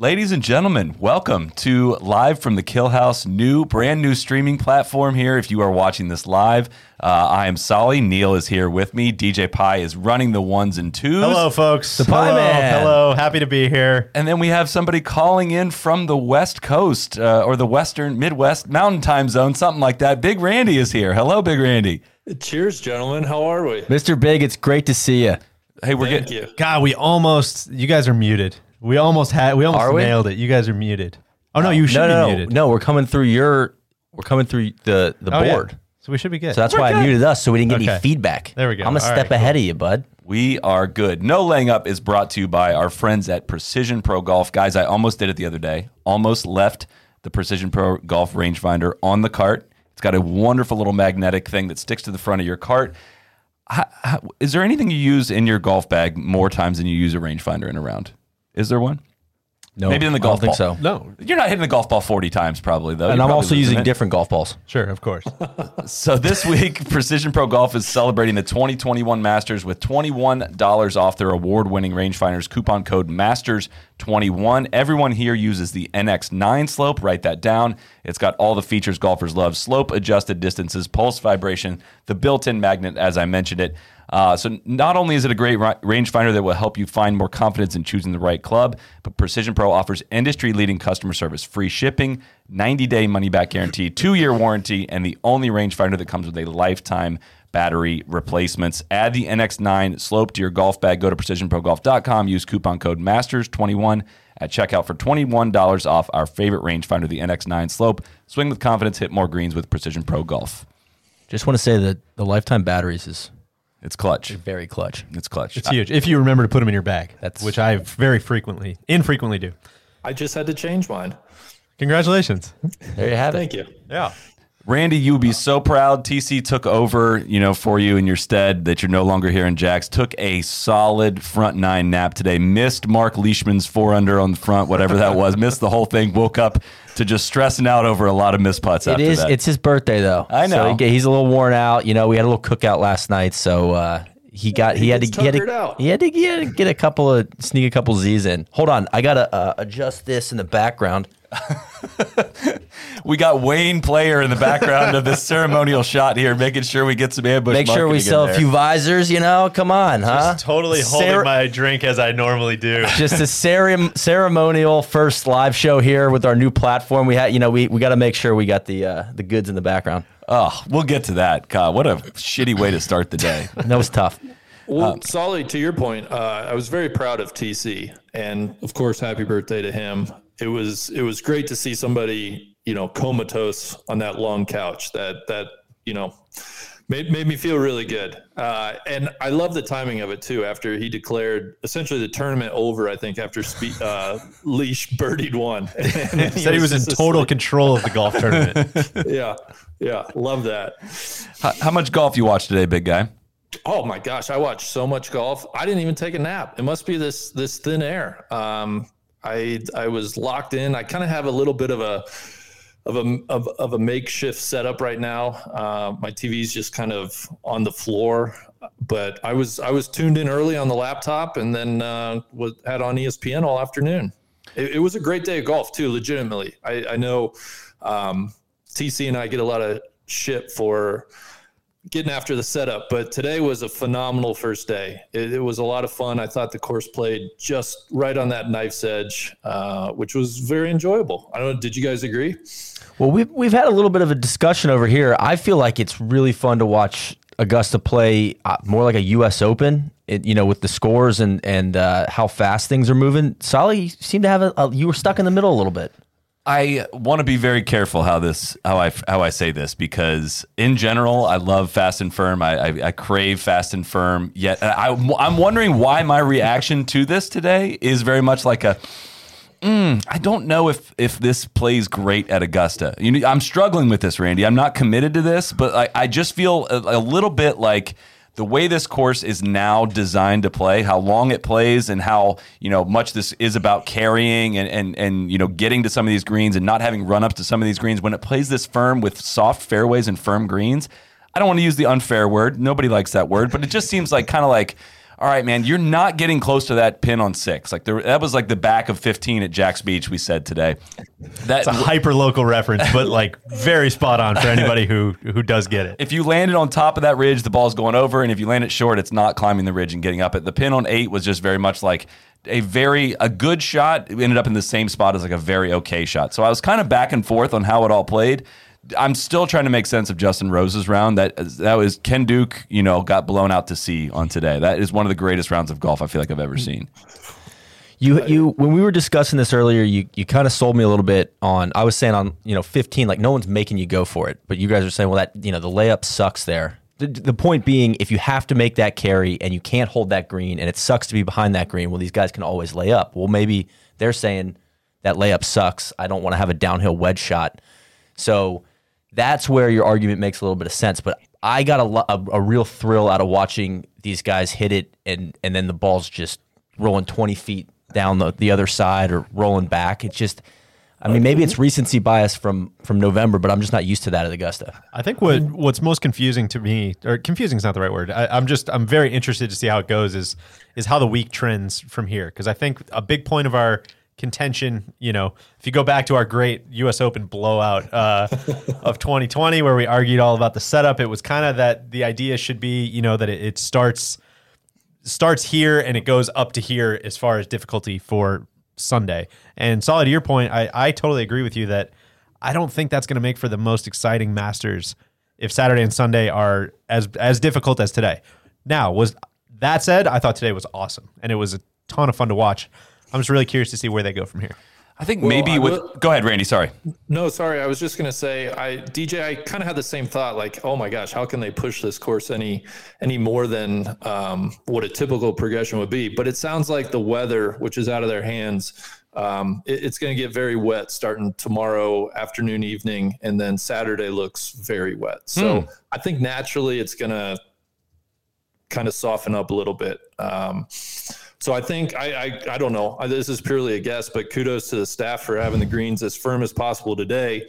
Ladies and gentlemen, welcome to Live from the Kill House, new, brand new streaming platform here. If you are watching this live, uh, I am Solly. Neil is here with me. DJ Pie is running the ones and twos. Hello, folks. The Pie hello, Man. hello. Happy to be here. And then we have somebody calling in from the West Coast uh, or the Western, Midwest, Mountain Time Zone, something like that. Big Randy is here. Hello, Big Randy. Cheers, gentlemen. How are we? Mr. Big, it's great to see you. Hey, we're Thank getting. you. God, we almost. You guys are muted. We almost had. We almost Are we? nailed it. You guys are muted. Oh no, you should no, be no, no, muted. no. We're coming through your. We're coming through the the Oh, yeah. board. So we should be good. So that's why I muted us, so we didn't get Okay. any feedback. There we go. I'm a All step right, ahead of you, bud. We are good. No laying up is brought to you by our friends at Precision Pro Golf. Guys, I almost did it the other day. Almost left the Precision Pro Golf rangefinder on the cart. It's got a wonderful little magnetic thing that sticks to the front of your cart. How, how, is there anything you use in your golf bag more times than you use a rangefinder in a round? Is there one? No, Maybe in the I golf don't think so. no. You're not hitting the golf ball 40 times, probably though. And You're I'm probably also losing using it. different golf balls. Sure, of course. So this week, Precision Pro Golf is celebrating the 2021 Masters with $21 off their award-winning rangefinders. Coupon code MASTERS21. Everyone here uses the NX9 slope. Write that down. It's got all the features golfers love: slope-adjusted distances, pulse vibration, the built-in magnet, as I mentioned it. Uh, so not only is it a great rangefinder that will help you find more confidence in choosing the right club, but Precision Pro offers industry-leading customer service, free shipping, 90-day money-back guarantee, two-year warranty, and the only rangefinder that comes with a lifetime battery replacements. Add the NX9 slope to your golf bag. Go to precisionprogolf.com. Use coupon code MASTERS21 at checkout for $21 off our favorite rangefinder, the NX9 slope. Swing with confidence, hit more greens with Precision Pro Golf. Just want to say that the lifetime batteries is It's clutch. very clutch. It's clutch. It's huge. If you remember to put them in your bag, That's- which I very frequently, infrequently do. I just had to change mine. Congratulations. There you have Thank it. Thank you. Yeah. Randy, you would be so proud. TC took over, you know, for you in your stead that you're no longer here in Jacks. Took a solid front nine nap today. Missed Mark Leishman's four under on the front, whatever that was. Missed the whole thing. Woke up to just stressing out over a lot of missed putts. It after is. that. It's his birthday though. I know. So he he's a little worn out. You know, we had a little cookout last night, so uh, he got he, He had to he had to, out. he had to he had to get a couple of sneak a couple Z's in. Hold on, I gotta uh, adjust this in the background. we got Wayne Player in the background of this ceremonial shot here, making sure we get some ambush. Make sure we sell a few visors. You know, come on, huh? Totally holding Sarah- my drink as I normally do. just a cerem- ceremonial first live show here with our new platform. We had, you know, we, we got to make sure we got the uh, the goods in the background. Oh, we'll get to that. God, what a shitty way to start the day. That was tough. Well, Solly, to your point, uh, I was very proud of TC, and of course, happy birthday to him. It was it was great to see somebody you know comatose on that long couch. That that you know made made me feel really good. Uh, and I love the timing of it too. After he declared essentially the tournament over, I think after spe- uh, Leash birdied one. And Said he was in total asleep. control of the golf tournament. Yeah, yeah, love that. How, how much golf you watched today, big guy? Oh my gosh, I watched so much golf. I didn't even take a nap. It must be this this thin air. Um, I I was locked in. I kind of have a little bit of a of a of, of a makeshift setup right now. Uh, my TV's just kind of on the floor, but I was I was tuned in early on the laptop and then uh, was had on ESPN all afternoon. It, it was a great day of golf too. Legitimately, I, I know um, TC and I get a lot of shit for getting after the setup. But today was a phenomenal first day. It, it was a lot of fun. I thought the course played just right on that knife's edge, uh, which was very enjoyable. I don't know. Did you guys agree? Well, we've we've had a little bit of a discussion over here. I feel like it's really fun to watch Augusta play uh, more like a U.S. Open. It, you know, with the scores and and uh, how fast things are moving. Solly, you seem to have a, a you were stuck in the middle a little bit. I want to be very careful how this how I how I say this because in general I love fast and firm. I I, I crave fast and firm. Yet I I'm wondering why my reaction to this today is very much like a hmm, I don't know if if this plays great at Augusta. You know, I'm struggling with this, Randy. I'm not committed to this, but I, I just feel a, a little bit like the way this course is now designed to play, how long it plays, and how you know much this is about carrying and and and you know getting to some of these greens and not having run ups to some of these greens. When it plays this firm with soft fairways and firm greens, I don't want to use the unfair word. Nobody likes that word, but it just seems like kind of like all right, man, you're not getting close to that pin on six. Like there, that was like the back of 15 at Jack's Beach. We said today. That's a hyper local reference, but like very spot on for anybody who who does get it. if you land it on top of that ridge, the ball's going over, and if you land it short, it's not climbing the ridge and getting up it. The pin on eight was just very much like a very a good shot. It ended up in the same spot as like a very okay shot. So I was kind of back and forth on how it all played. I'm still trying to make sense of Justin Rose's round. That that was Ken Duke, you know, got blown out to sea on today. That is one of the greatest rounds of golf I feel like I've ever mm. seen. You you when we were discussing this earlier, you you kind of sold me a little bit on. I was saying on you know 15, like no one's making you go for it, but you guys are saying, well, that you know the layup sucks there. The, the point being, if you have to make that carry and you can't hold that green, and it sucks to be behind that green, well, these guys can always lay up. Well, maybe they're saying that layup sucks. I don't want to have a downhill wedge shot. So that's where your argument makes a little bit of sense. But I got a, a, a real thrill out of watching these guys hit it, and and then the ball's just rolling twenty feet down the, the other side or rolling back. It's just, I mean, maybe it's recency bias from from November, but I'm just not used to that at Augusta. I think what what's most confusing to me, or confusing is not the right word. I, I'm just I'm very interested to see how it goes. Is is how the week trends from here? Because I think a big point of our contention, you know, if you go back to our great U.S. Open blowout uh, of 2020, where we argued all about the setup, it was kind of that the idea should be, you know, that it, it starts starts here and it goes up to here as far as difficulty for Sunday. And solid to your point, I, I totally agree with you that I don't think that's going to make for the most exciting Masters if Saturday and Sunday are as as difficult as today. Now, was that said, I thought today was awesome and it was a ton of fun to watch. I'm just really curious to see where they go from here. I think maybe I with. will- Go ahead, Randy. Sorry. No, sorry. I was just gonna say, I DJ, I kind of had the same thought. Like, oh my gosh, how can they push this course any any more than um, what a typical progression would be? But it sounds like the weather, which is out of their hands, um, it- it's going to get very wet starting tomorrow afternoon, evening, and then Saturday looks very wet. So I think naturally it's going to kind of soften up a little bit. Um, so I think I, I I don't know. I- This is purely a guess, but kudos to the staff for having the greens as firm as possible today,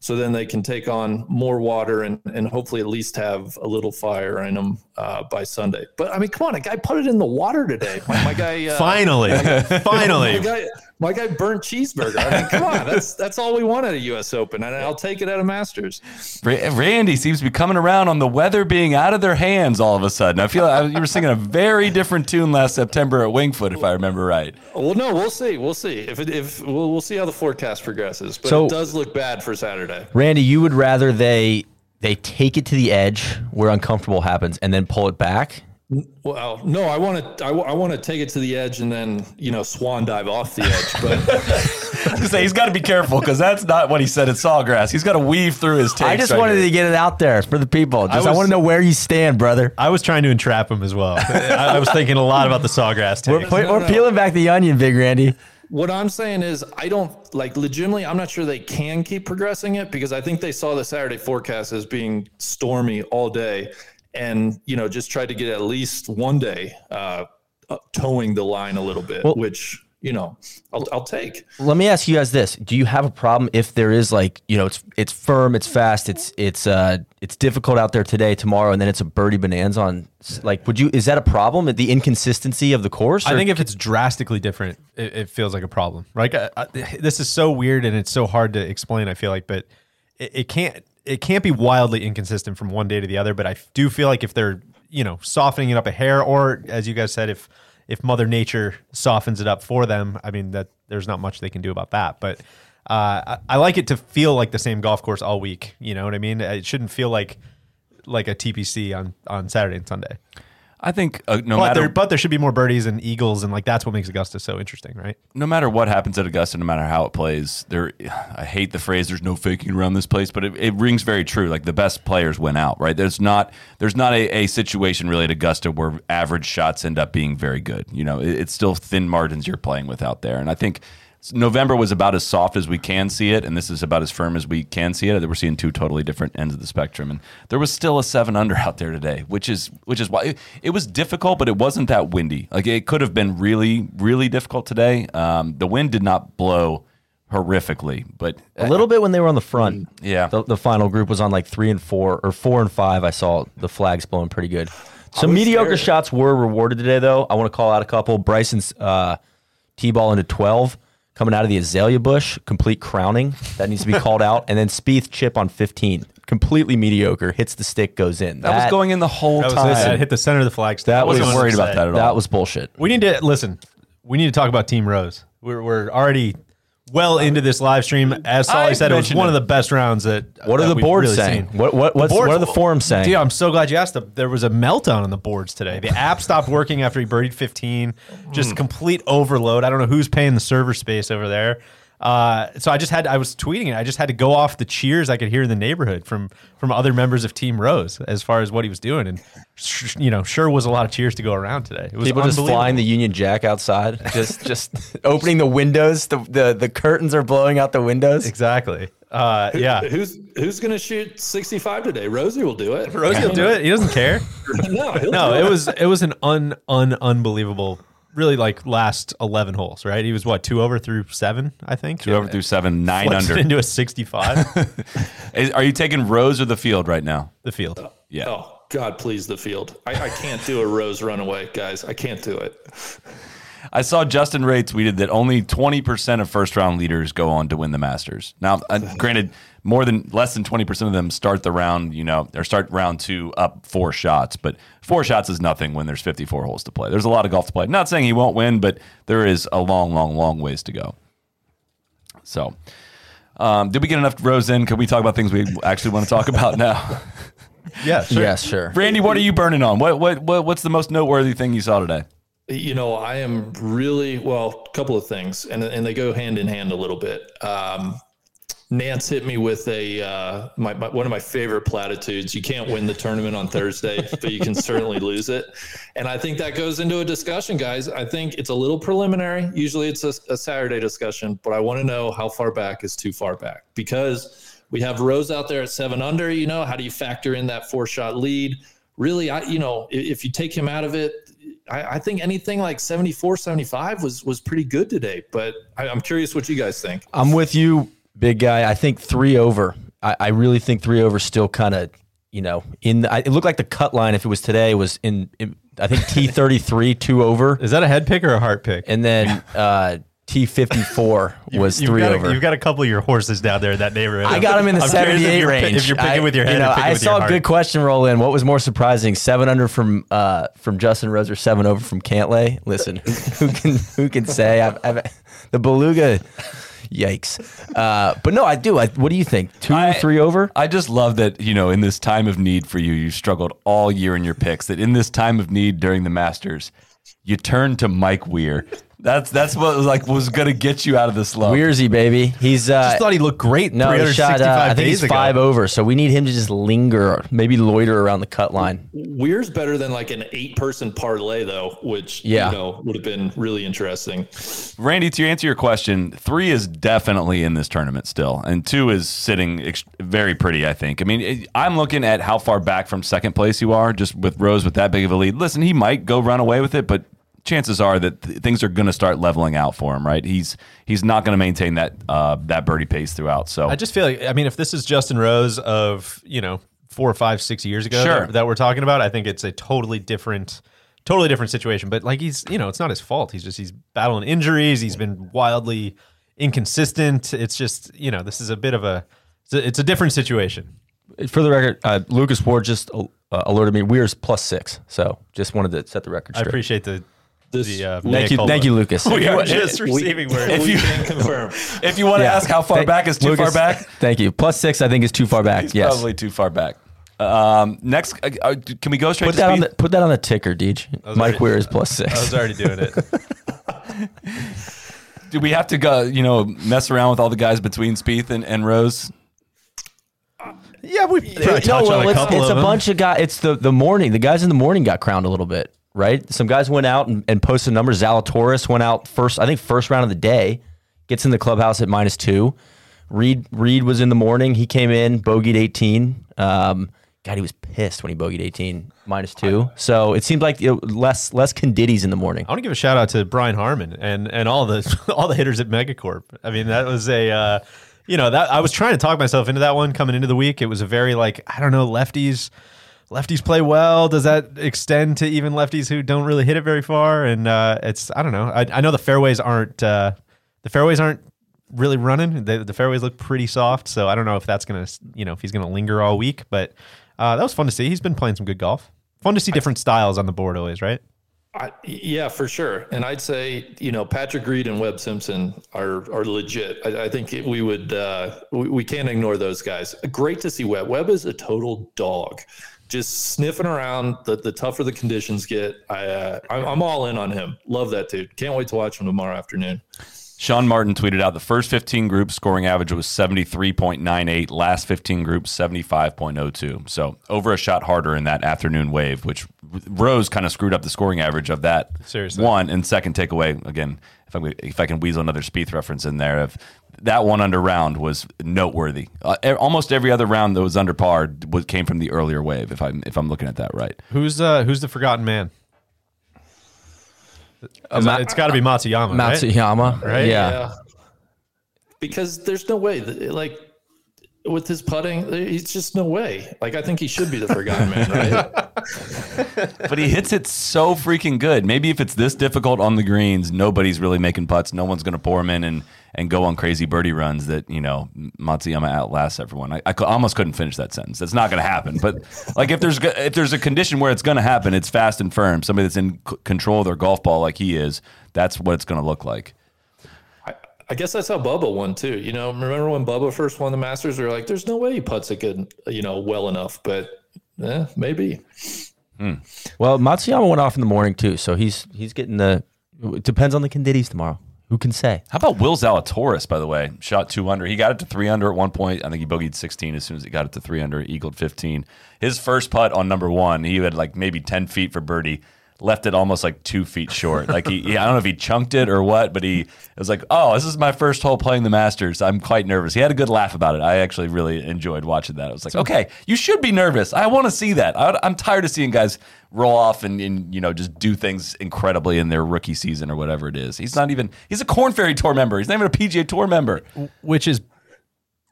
so then they can take on more water and and hopefully at least have a little fire in them uh, by Sunday. But I mean, come on, a guy put it in the water today. My, my guy. Uh, Finally, my finally. guy, my guy burnt cheeseburger. I mean, come on, that's that's all we want at a U.S. Open, and I'll take it at a Masters. Randy seems to be coming around on the weather being out of their hands all of a sudden. I feel like you were singing a very different tune last September at Winged Foot, if I remember right. Well, no, we'll see. We'll see if it, if we'll, we'll see how the forecast progresses. But So- it does look bad for Saturday. Randy, you would rather they they take it to the edge where uncomfortable happens and then pull it back? Well, no, I want to. I, want to take it to the edge and then you know swan dive off the edge. But I say he's got to be careful because that's not what he said at Sawgrass. He's got to weave through his takes. I just right wanted here. to get it out there for the people. Just, I, was- want to know where you stand, brother. I was trying to entrap him as well. I, I was thinking a lot about the sawgrass We're, take. we're no, no. peeling back the onion, Big Randy. what I'm saying is, I don't like legitimately. I'm not sure they can keep progressing it because I think they saw the Saturday forecast as being stormy all day, and you know just tried to get at least one day uh, uh, towing the line a little bit, Well- which you know I'll, I'll take. Let me ask you guys this: Do you have a problem if there is like you know it's it's firm, it's fast, it's it's uh it's difficult out there today, tomorrow, and then it's a birdie bonanza on like would you is that a problem? The inconsistency of the course? I think if it's drastically different, it, it feels like a problem. Right? I, I, this is so weird and it's so hard to explain. I feel like, but it, it can't it can't be wildly inconsistent from one day to the other. But I do feel like if they're you know softening it up a hair, or as you guys said, if if Mother Nature softens it up for them, I mean that there's not much they can do about that. But uh, I, I like it to feel like the same golf course all week. You know what I mean? It shouldn't feel like like a TPC on on Saturday and Sunday. I think uh, no But matter there, but there should be more birdies and eagles, and like that's what makes Augusta so interesting, right? no matter what happens at Augusta, no matter how it plays, there. I hate the phrase "there's no faking around this place," but it, it rings very true. Like the best players win out, right? There's not there's not a, a situation really at Augusta where average shots end up being very good. You know, it, it's still thin margins you're playing with out there, and I think November was about as soft as we can see it, and this is about as firm as we can see it. We're seeing two totally different ends of the spectrum, and there was still a seven under out there today, which is which is why it, it was difficult, but it wasn't that windy. Like it could have been really really difficult today. Um, the wind did not blow horrifically, but A little bit when they were on the front. Yeah. The, the final group was on like three and four or four and five. I saw the flags blowing pretty good. Some mediocre scared. shots were rewarded today, though. I want to call out a couple. Bryson's uh, T ball into 12 coming out of the azalea bush, complete crowning. That needs to be called out. And then Spieth chip on 15. Completely mediocre. Hits the stick, goes in. that, was going in the whole That was time. it. That hit the center of the flag. That I wasn't was- worried about that at all. That was bullshit. We need to listen. We need to talk about Team Rose. We're we're already well into this live stream. As Solly I said, it was mentioned one it. of the best rounds that. What are that the we've boards really saying? seen. What what what's, boards- what are the forums saying? Dude, I'm so glad you asked. There was a meltdown on the boards today. The app stopped working after he birdied 15. Just Hmm. complete overload. I don't know who's paying the server space over there. Uh, so I just had I was tweeting it. I just had to go off the cheers I could hear in the neighborhood from from other members of Team Rose as far as what he was doing, and sh- you know, sure was a lot of cheers to go around today. It was People just flying the Union Jack outside, just just opening the windows. The, the the curtains are blowing out the windows. exactly. Uh, yeah, Who's who's gonna shoot 65 today? Rosie will do it. Rosie will do it. He doesn't care. no, he'll No, do it was it was an un un unbelievable. Really, like last eleven holes, right? He was what two over through seven, I think. Two over through seven, nine Flipped it under. into a sixty-five. Are you taking Rose or the field right now? the field. Yeah. Oh God, please the field. I, I can't do a Rose runaway, guys. I can't do it. I saw Justin Ray tweeted that only 20% of first round leaders go on to win the Masters. Now, uh, granted, more than less than 20% of them start the round, you know, or start round two up four shots, but four shots is nothing when there's 54 holes to play. There's a lot of golf to play. Not saying he won't win, but there is a long, long, long ways to go. So, um, did we get enough Rose in? Can we talk about things we actually want to talk about now? Yeah, sure. Yes, sure. Randy, what are you burning on? What, what, what, what's the most noteworthy thing you saw today? You know, I am really well. A couple of things, and and they go hand in hand a little bit. Um, Nance hit me with a uh, my, my one of my favorite platitudes. You can't win the tournament on Thursday, but you can certainly lose it. And I think that goes into a discussion, guys. I think it's a little preliminary. Usually, it's a, a Saturday discussion, but I want to know how far back is too far back because we have Rose out there at seven under. You know, how do you factor in that four shot lead? Really, I you know if, you take him out of it, I, I think anything like 74, 75 was was pretty good today. But I, I'm curious what you guys think. I'm with you, big guy. I think three over. I, I really think three over still kind of, you know, in. The, I- it looked like the cut line if it was today was in. in I think T thirty three two over, Is that a head pick or a heart pick? and then uh, T fifty four was you've three got over. A, you've got a couple of your horses down there in that neighborhood. I got him in the if 78 range. If you're picking I- with your head, you know, I saw a good question roll in. What was more surprising, seven under from uh, from Justin Rose or seven over from Cantlay? Listen, who can who can say? I've, I've, the beluga, yikes! Uh, but no, I do. I, what do you think? Two, I- three over? I just love that, you know, in this time of need for you, you struggled all year in your picks, that in this time of need during the Masters, you turn to Mike Weir. That's that's what was like was gonna get you out of the slump. Wearsy baby. He's uh, just thought he looked great. no, he shot. Uh, I think he's ago. five over. So we need him to just linger, maybe loiter around the cut line. Weir's better than like an eight person parlay though, which Yeah. you know would have been really interesting. Randy, to answer your question, three is definitely in this tournament still, and two is sitting ex- very pretty. I think. I mean, it, I'm looking at how far back from second place you are, just with Rose with that big of a lead. Listen, he might go run away with it, but chances are that th- things are going to start leveling out for him. Right? He's he's not going to maintain that uh, that birdie pace throughout. So I just feel like I mean, if this is Justin Rose of you know four or five, six years ago Sure. that, that we're talking about, I think it's a totally different, totally different situation. But like he's you know, it's not his fault. He's just he's battling injuries. He's been wildly inconsistent. It's just you know, this is a bit of a it's a, it's a different situation. For the record, uh, Lucas Ward just uh, alerted me. Weir's plus six. So just wanted to set the record I appreciate the This the uh, Thank you, thank you. Lucas. We are just we- receiving word. if you can confirm. if you want to Yeah. ask how far Thank- back is too Lucas, far back, Thank you. Plus six, I think, is too far back. he's yes. probably too far back. Um, next, uh, uh, can we go straight Put to that on the put that on the ticker, Deej. was Mike already- Weir is plus six. I was already doing it. Do we have to go? You know, mess around with all the guys between Spieth and, and Rose? yeah, we probably touched no, on well, a it's, couple it's of a them. bunch of guys. It's the the morning. The guys in the morning got crowned a little bit, right? Some guys went out and, and posted numbers. Zalatoris went out first. I think first round of the day. gets in the clubhouse at minus two. Reed Reed was in the morning. He came in, bogeyed 18. Um, God, he was pissed when he bogeyed 18 minus two. So it seemed like you know, less less Conditties in the morning. I want to give a shout out to Brian Harman and and all the all the hitters at Megacorp. I mean, that was a uh, you know that I was trying to talk myself into that one coming into the week. It was a very like I don't know lefties. Lefties play well. Does that extend to even lefties who don't really hit it very far? And uh, it's I don't know. I, I know the fairways aren't uh, the fairways aren't really running. The, the fairways look pretty soft, so I don't know if that's gonna you know if he's gonna linger all week. But uh, that was fun to see. He's been playing some good golf. Fun to see different styles on the board always, right? I, yeah, for sure. And I'd say, you know, Patrick Reed and Webb Simpson are are legit. I, I think we would uh, we, we can't ignore those guys. Great to see Webb. Webb is a total dog, just sniffing around. The the tougher the conditions get, I uh, I'm, I'm all in on him. Love that dude. Can't wait to watch him tomorrow afternoon. Sean Martin tweeted out the first 15 groups scoring average was 73.98, last 15 groups 75.02. So over a shot harder in that afternoon wave, which Rose kind of screwed up the scoring average of that Seriously. one. And second takeaway, again, if I, if I can weasel another Spieth reference in there, if that one under round was noteworthy. Uh, almost every other round that was under par was, came from the earlier wave, if I'm, if I'm looking at that right. Who's uh who's the forgotten man? 'Cause it's got to be Matsuyama, right? Matsuyama, Right? Yeah. Because there's no way, that, like, with his putting, he's just no way. Like, I think he should be the forgotten man, right? but he hits it so freaking good. Maybe if it's this difficult on the greens, nobody's really making putts. No one's going to pour him in and, and go on crazy birdie runs that, you know, Matsuyama outlasts everyone. I, I almost couldn't finish that sentence. That's not going to happen. But like if there's if there's a condition where it's going to happen, it's fast and firm. Somebody that's in c- control of their golf ball like he is, that's what it's going to look like. I, I guess that's how Bubba won too. You know, remember when Bubba first won the Masters? We were like, "There's no way he puts it good, you know, well enough." But yeah, maybe. Hmm. Well, Matsuyama went off in the morning too, so he's he's getting the. It depends on the Conditties tomorrow. Who can say? How about Will Zalatoris, by the way? Shot two under. He got it to three under at one point. I think he bogeyed 16 as soon as he got it to three under, eagled 15. His first putt on number one, he had like maybe 10 feet for birdie, left it almost like two feet short. Like he, he- I don't know if he chunked it or what, but he was like, oh, this is my first hole playing the Masters. I'm quite nervous. He had a good laugh about it. I actually really enjoyed watching that. I was like, okay, you should be nervous. I want to see that. I, I'm tired of seeing guys roll off and, and you know just do things incredibly in their rookie season or whatever it is. He's not even. He's a Corn Ferry Tour member. He's not even a PGA Tour member. which is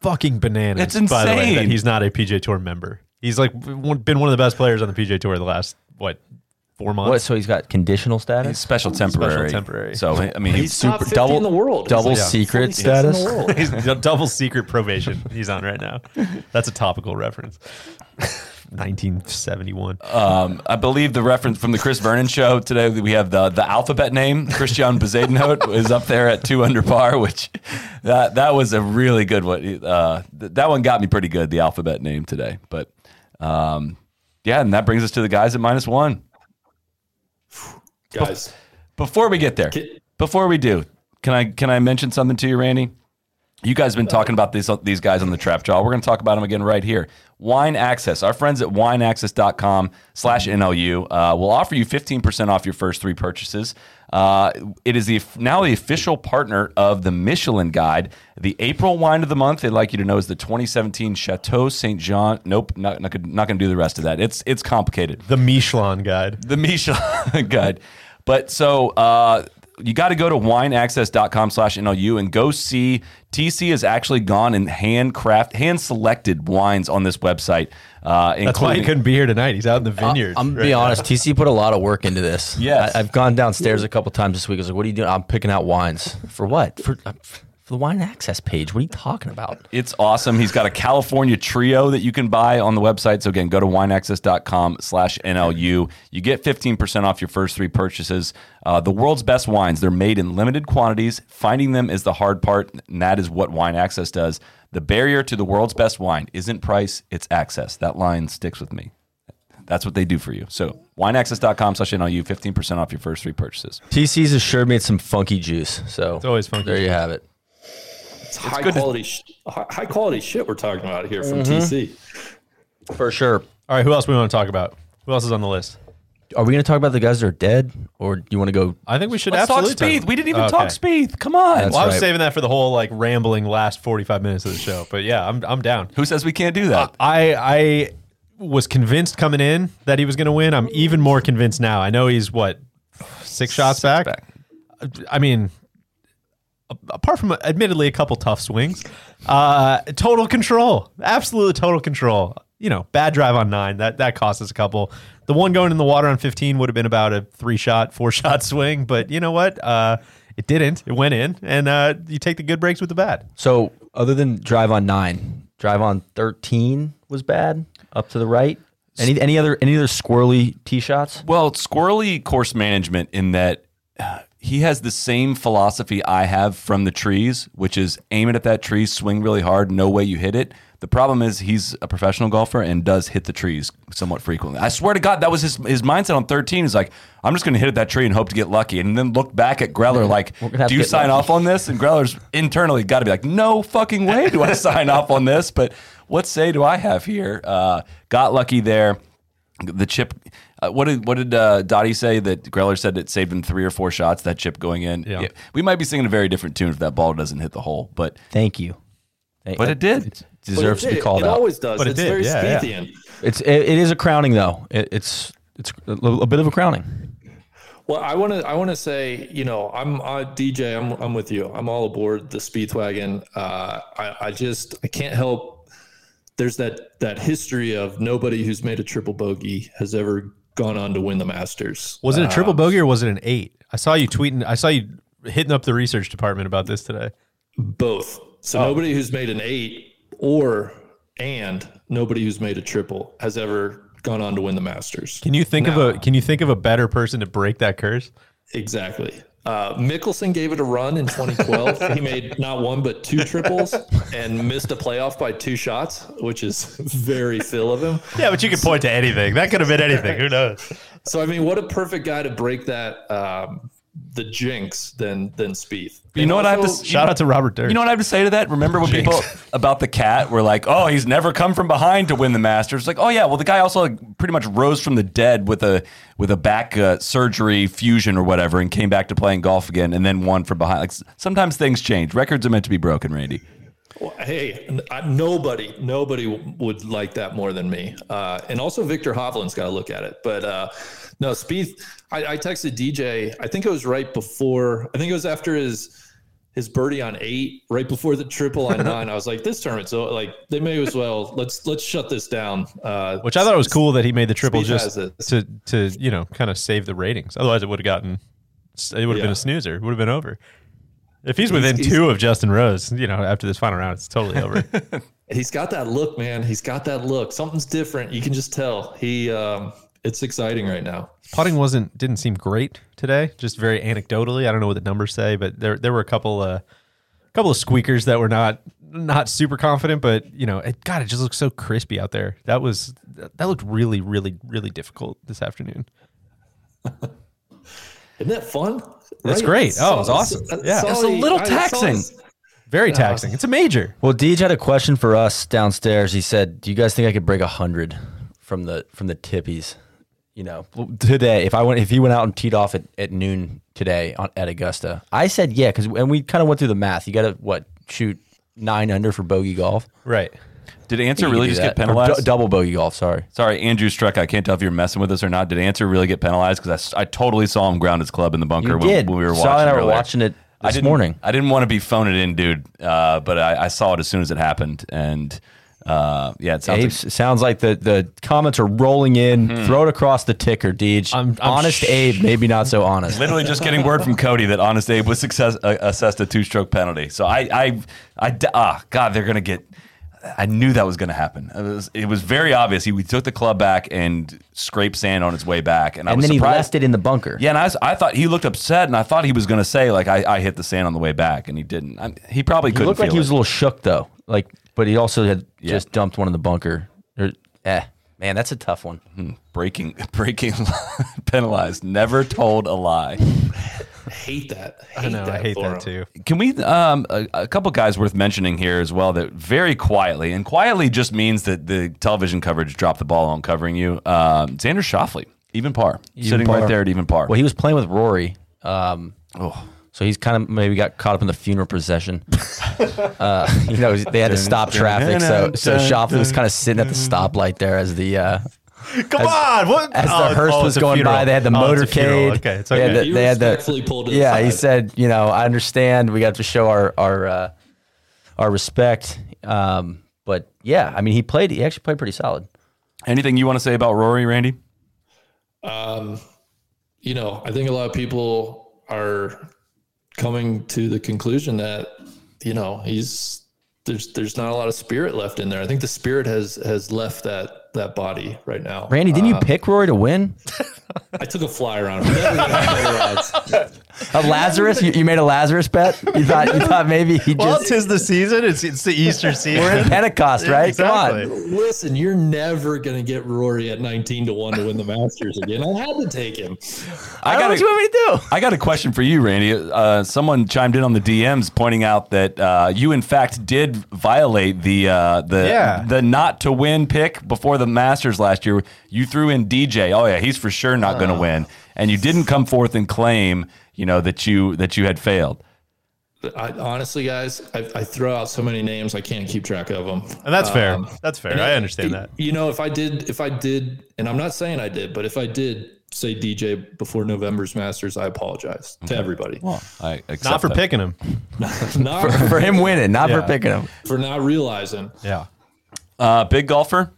fucking bananas. It's By the way, that he's not a PGA Tour member. He's like been one of the best players on the PGA Tour the last what four months. What? So he's got conditional He's status, special temporary. temporary. So I mean, he's He's super- 50 double- in the world. double He's like secret 46th status? World. He's double secret probation. He's on right now. That's a topical reference. 1971. Um, I believe the reference from the Chris Vernon show today. We have the the alphabet name. Christiaan Bezuidenhout is up there at two under par, which that that was a really good one. Uh, th- that one got me pretty good. The alphabet name today, but um, yeah, and that brings us to the guys at minus one. Guys, Before we get there, before we do, can I can I mention something to you, Randy? You guys have been talking about these these guys on the Trap Draw. We're going to talk about them again right here. Wine Access. Our friends at wineaccess.com slash NLU uh, will offer you 15% off your first three purchases. Uh, it is the now the official partner of the Michelin Guide. The April wine of the month, they'd like you to know, is the 2017 Chateau Saint Jean. Nope, not, not, gonna- not going to do the rest of that. It's, it's complicated The Michelin guide. the Michelin guide. But so uh, you got to go to wineaccess.com slash NLU and go see TC has actually gone and handcraft, hand selected wines on this website. Uh, That's why he couldn't be here tonight. He's out in the vineyard. I'm gonna right be now. honest. TC put a lot of work into this. Yes. I, have gone downstairs a couple times this week. I was like, "What are you doing?" I'm picking out wines for what? For uh, for the wine access page. What are you talking about? It's awesome. He's got a California trio that you can buy on the website. So again, go to wineaccess.com slash NLU. You get 15% off your first three purchases. Uh, the world's best wines, they're made in limited quantities. Finding them is the hard part, and that is what Wine Access does. The barrier to the world's best wine isn't price, it's access. That line sticks with me. That's what they do for you. So wineaccess.com slash NLU, 15% off your first three purchases. TC's assured me it's some funky juice. So it's always funky There you have it. It's high quality, sh- high quality shit we're talking about here from Mm-hmm. TC. For sure. All right, who else we want to talk about? Who else is on the list? Are we going to talk about the guys that are dead, or do you want to go? I think we should Let's talk absolutely Spieth. We didn't even Okay. talk Spieth. Come on. That's Well, I was right. saving that for the whole like rambling last forty five minutes of the show, but yeah, I'm I'm down. Who says we can't do that? I I was convinced coming in that he was going to win. I'm even more convinced now. I know he's what six shots back. back. I mean, a- apart from admittedly a couple tough swings, uh, total control, absolute total control. You know, bad drive on nine that that cost us a couple. The one going in the water on 15 would have been about a three shot, four shot swing, but you know what? Uh, it didn't. It went in, and uh, you take the good breaks with the bad. So, other than drive on nine, drive on thirteen was bad. Up to the right. Any any other any other squirrely tee shots? Well, it's squirrely course management in that uh, he has the same philosophy I have from the trees, which is aim it at that tree, swing really hard, no way you hit it. The problem is he's a professional golfer and does hit the trees somewhat frequently. I swear to God, that was his his mindset on 13. He's like, I'm just going to hit at that tree and hope to get lucky, and then look back at Greller like, do you sign lucky." off on this? And Greller's internally got to be like, no fucking way do I sign off on this. But what say do I have here? Uh, got lucky there the chip. Uh, what did what did uh, Dottie say that Greller said it saved him three or four shots? That chip going in. Yeah. we might be singing a very different tune if that ball doesn't hit the hole. But Thank you. But it did. It deserves But it to be did. called it out. always does. But it did, very yeah, yeah. It's it, it is a crowning though. It, it's it's a, little- a bit of a crowning. Well, I want to I want to say, you know, I'm uh, DJ. I'm I'm with you. I'm all aboard the Speedwagon. Uh, I I just I can't help. There's that that history of nobody who's made a triple bogey has ever gone on to win the Masters. Was it a Uh, triple bogey or was it an eight? I saw you tweeting. I saw you hitting up the research department about this today. Both. So Oh. nobody who's made an eight or and nobody who's made a triple has ever gone on to win the Masters. Can you think of a Can you think of a better person to break that curse? Exactly. Uh, Mickelson gave it a run in 2012. he made not one but two triples and missed a playoff by two shots, which is very Phil of him. Yeah, but you can point to anything. That could have been anything. Who knows? So I mean, what a perfect guy to break that um, the jinx than than Spieth. you know what I have to also- s- Shout out to Robert Durst. You know what I have to say to that? Remember when people about the cat were like, "Oh, he's never come from behind to win the Masters." Like, oh yeah, well the guy also like, pretty much rose from the dead with a with a back uh, surgery fusion or whatever, and came back to playing golf again, and then won from behind. Like sometimes things change. Records are meant to be broken, Randy. Well, hey, I- nobody, nobody would like that more than me. Uh, and also Viktor Hovland's got to look at it. But uh, no, Spieth. I, I texted DJ. I think it was right before. I think it was after his his birdie on eight, right before the triple on nine. I was like, this tournament's so like they may as well let's let's shut this down. Uh, Which I thought was cool that he made the triple just to to you know kind of save the ratings. Otherwise, it would have gotten it would have been a snoozer. It would have been over. If he's within he's- two of Justin Rose, you know, after this final round, it's totally over. He's got that look, man. He's got that look. Something's different. You can just tell. He, um, it's exciting right now. Putting wasn't didn't seem great today. Just very anecdotally. I don't know what the numbers say, but there there were a couple uh a couple of squeakers that were not not super confident, but you know, it, God, it just looks so crispy out there. That was that looked really, really, really difficult this afternoon. Isn't that fun? That's Right? great. Oh, it was awesome. sol- Yeah. It's a little taxing. Very taxing. It's a major. Well, Deej had a question for us downstairs. He said, "Do you guys think I could break a hundred from the from the tippies? You know, today if I went if he went out and teed off at, at noon today on, at Augusta, I said yeah because and we kind of went through the math. You got to what shoot nine under for bogey golf. Right. Did Ancer really just that. get penalized? du- double bogey golf. Sorry. Sorry, Andrew Struck. I can't tell if you're messing with us or not. Did Ancer really get penalized? Because I, I totally saw him ground his club in the bunker You when, did. when we were watching. Solly and I were watching it this didn't- morning. I didn't want to be phoning it in, dude, uh, but I, I saw it as soon as it happened, and uh, yeah, it sounds Abe, like sounds like the, the comments are rolling in. Throw it across the ticker, Deej. I'm- I'm honest sh- Abe, maybe not so honest. literally just getting word from Cody that Honest Abe was success, uh, assessed a two stroke penalty. So I I I ah, God, they're gonna get. I knew that was going to happen. It was, it was very obvious. He took the club back and scraped sand on his way back, and, I was then he surprised. left it in the bunker. Yeah, and I, was, I thought he looked upset, and I thought he was going to say like I, I hit the sand on the way back, and he didn't. I, he probably He couldn't. looked like he was it. a little shook though. Like, but he also had Yeah. just dumped one in the bunker. Or, eh, man, that's a tough one. breaking, breaking, penalized. Never told a lie. I hate that. I know. I hate that him. too. Can we um, a, a couple guys worth mentioning here as well that very quietly and quietly just means that the television coverage dropped the ball on covering you. Um, Xander Schauffele. Even par. Even Sitting par. right there at even par. Well, he was playing with Rory. Um, oh. So he's kind of maybe got caught up in the funeral procession. uh, you know, they had to stop traffic, so so Shoffley was kind of sitting at the stoplight there as the uh, Come on, what? as Oh, the hearse oh, was going funeral. by. They had the Oh, it's a funeral. motorcade. Okay, it's They had the- He they had the- respectfully pulled to the yeah, he said, you know, I understand. We got to show our our uh, our respect. Um, but yeah, I mean, he played. He actually played pretty solid. Anything you want to say about Rory, Randy? Um, you know, I think a lot of people are coming to the conclusion that you know he's there's there's not a lot of spirit left in there. I think the spirit has has left that that body right now. Randy, didn't you Uh, pick Rory to win? I took a flyer on him. Never gonna have better odds. A Lazarus? You, you made a Lazarus bet? You thought you thought maybe he Well, just tis the season. It's it's the Easter season. we're in Pentecost, right? Exactly. Come on. Listen, you're never gonna get Rory at 19 to one to win the Masters again. I had to take him. I, I gotta- what you want me to do. I got a question for you, Randy. Uh, someone chimed in on the DMs pointing out that uh, you, in fact, did violate the uh, the Yeah. the not to win pick before the Masters last year. You threw in DJ. Oh yeah, he's for sure not going to win, and you didn't come forth and claim, you know, that you that you had failed. I, honestly, guys, I, I throw out so many names I can't keep track of them. And that's fair. Um, That's fair. and I it- understand that. You know, if I did, if I did, and I'm not saying I did, but if I did say DJ before November's Masters, I apologize to everybody. I accept Not for that. picking him. not For him winning, not for picking him. for not realizing. Yeah. Uh, big golfer.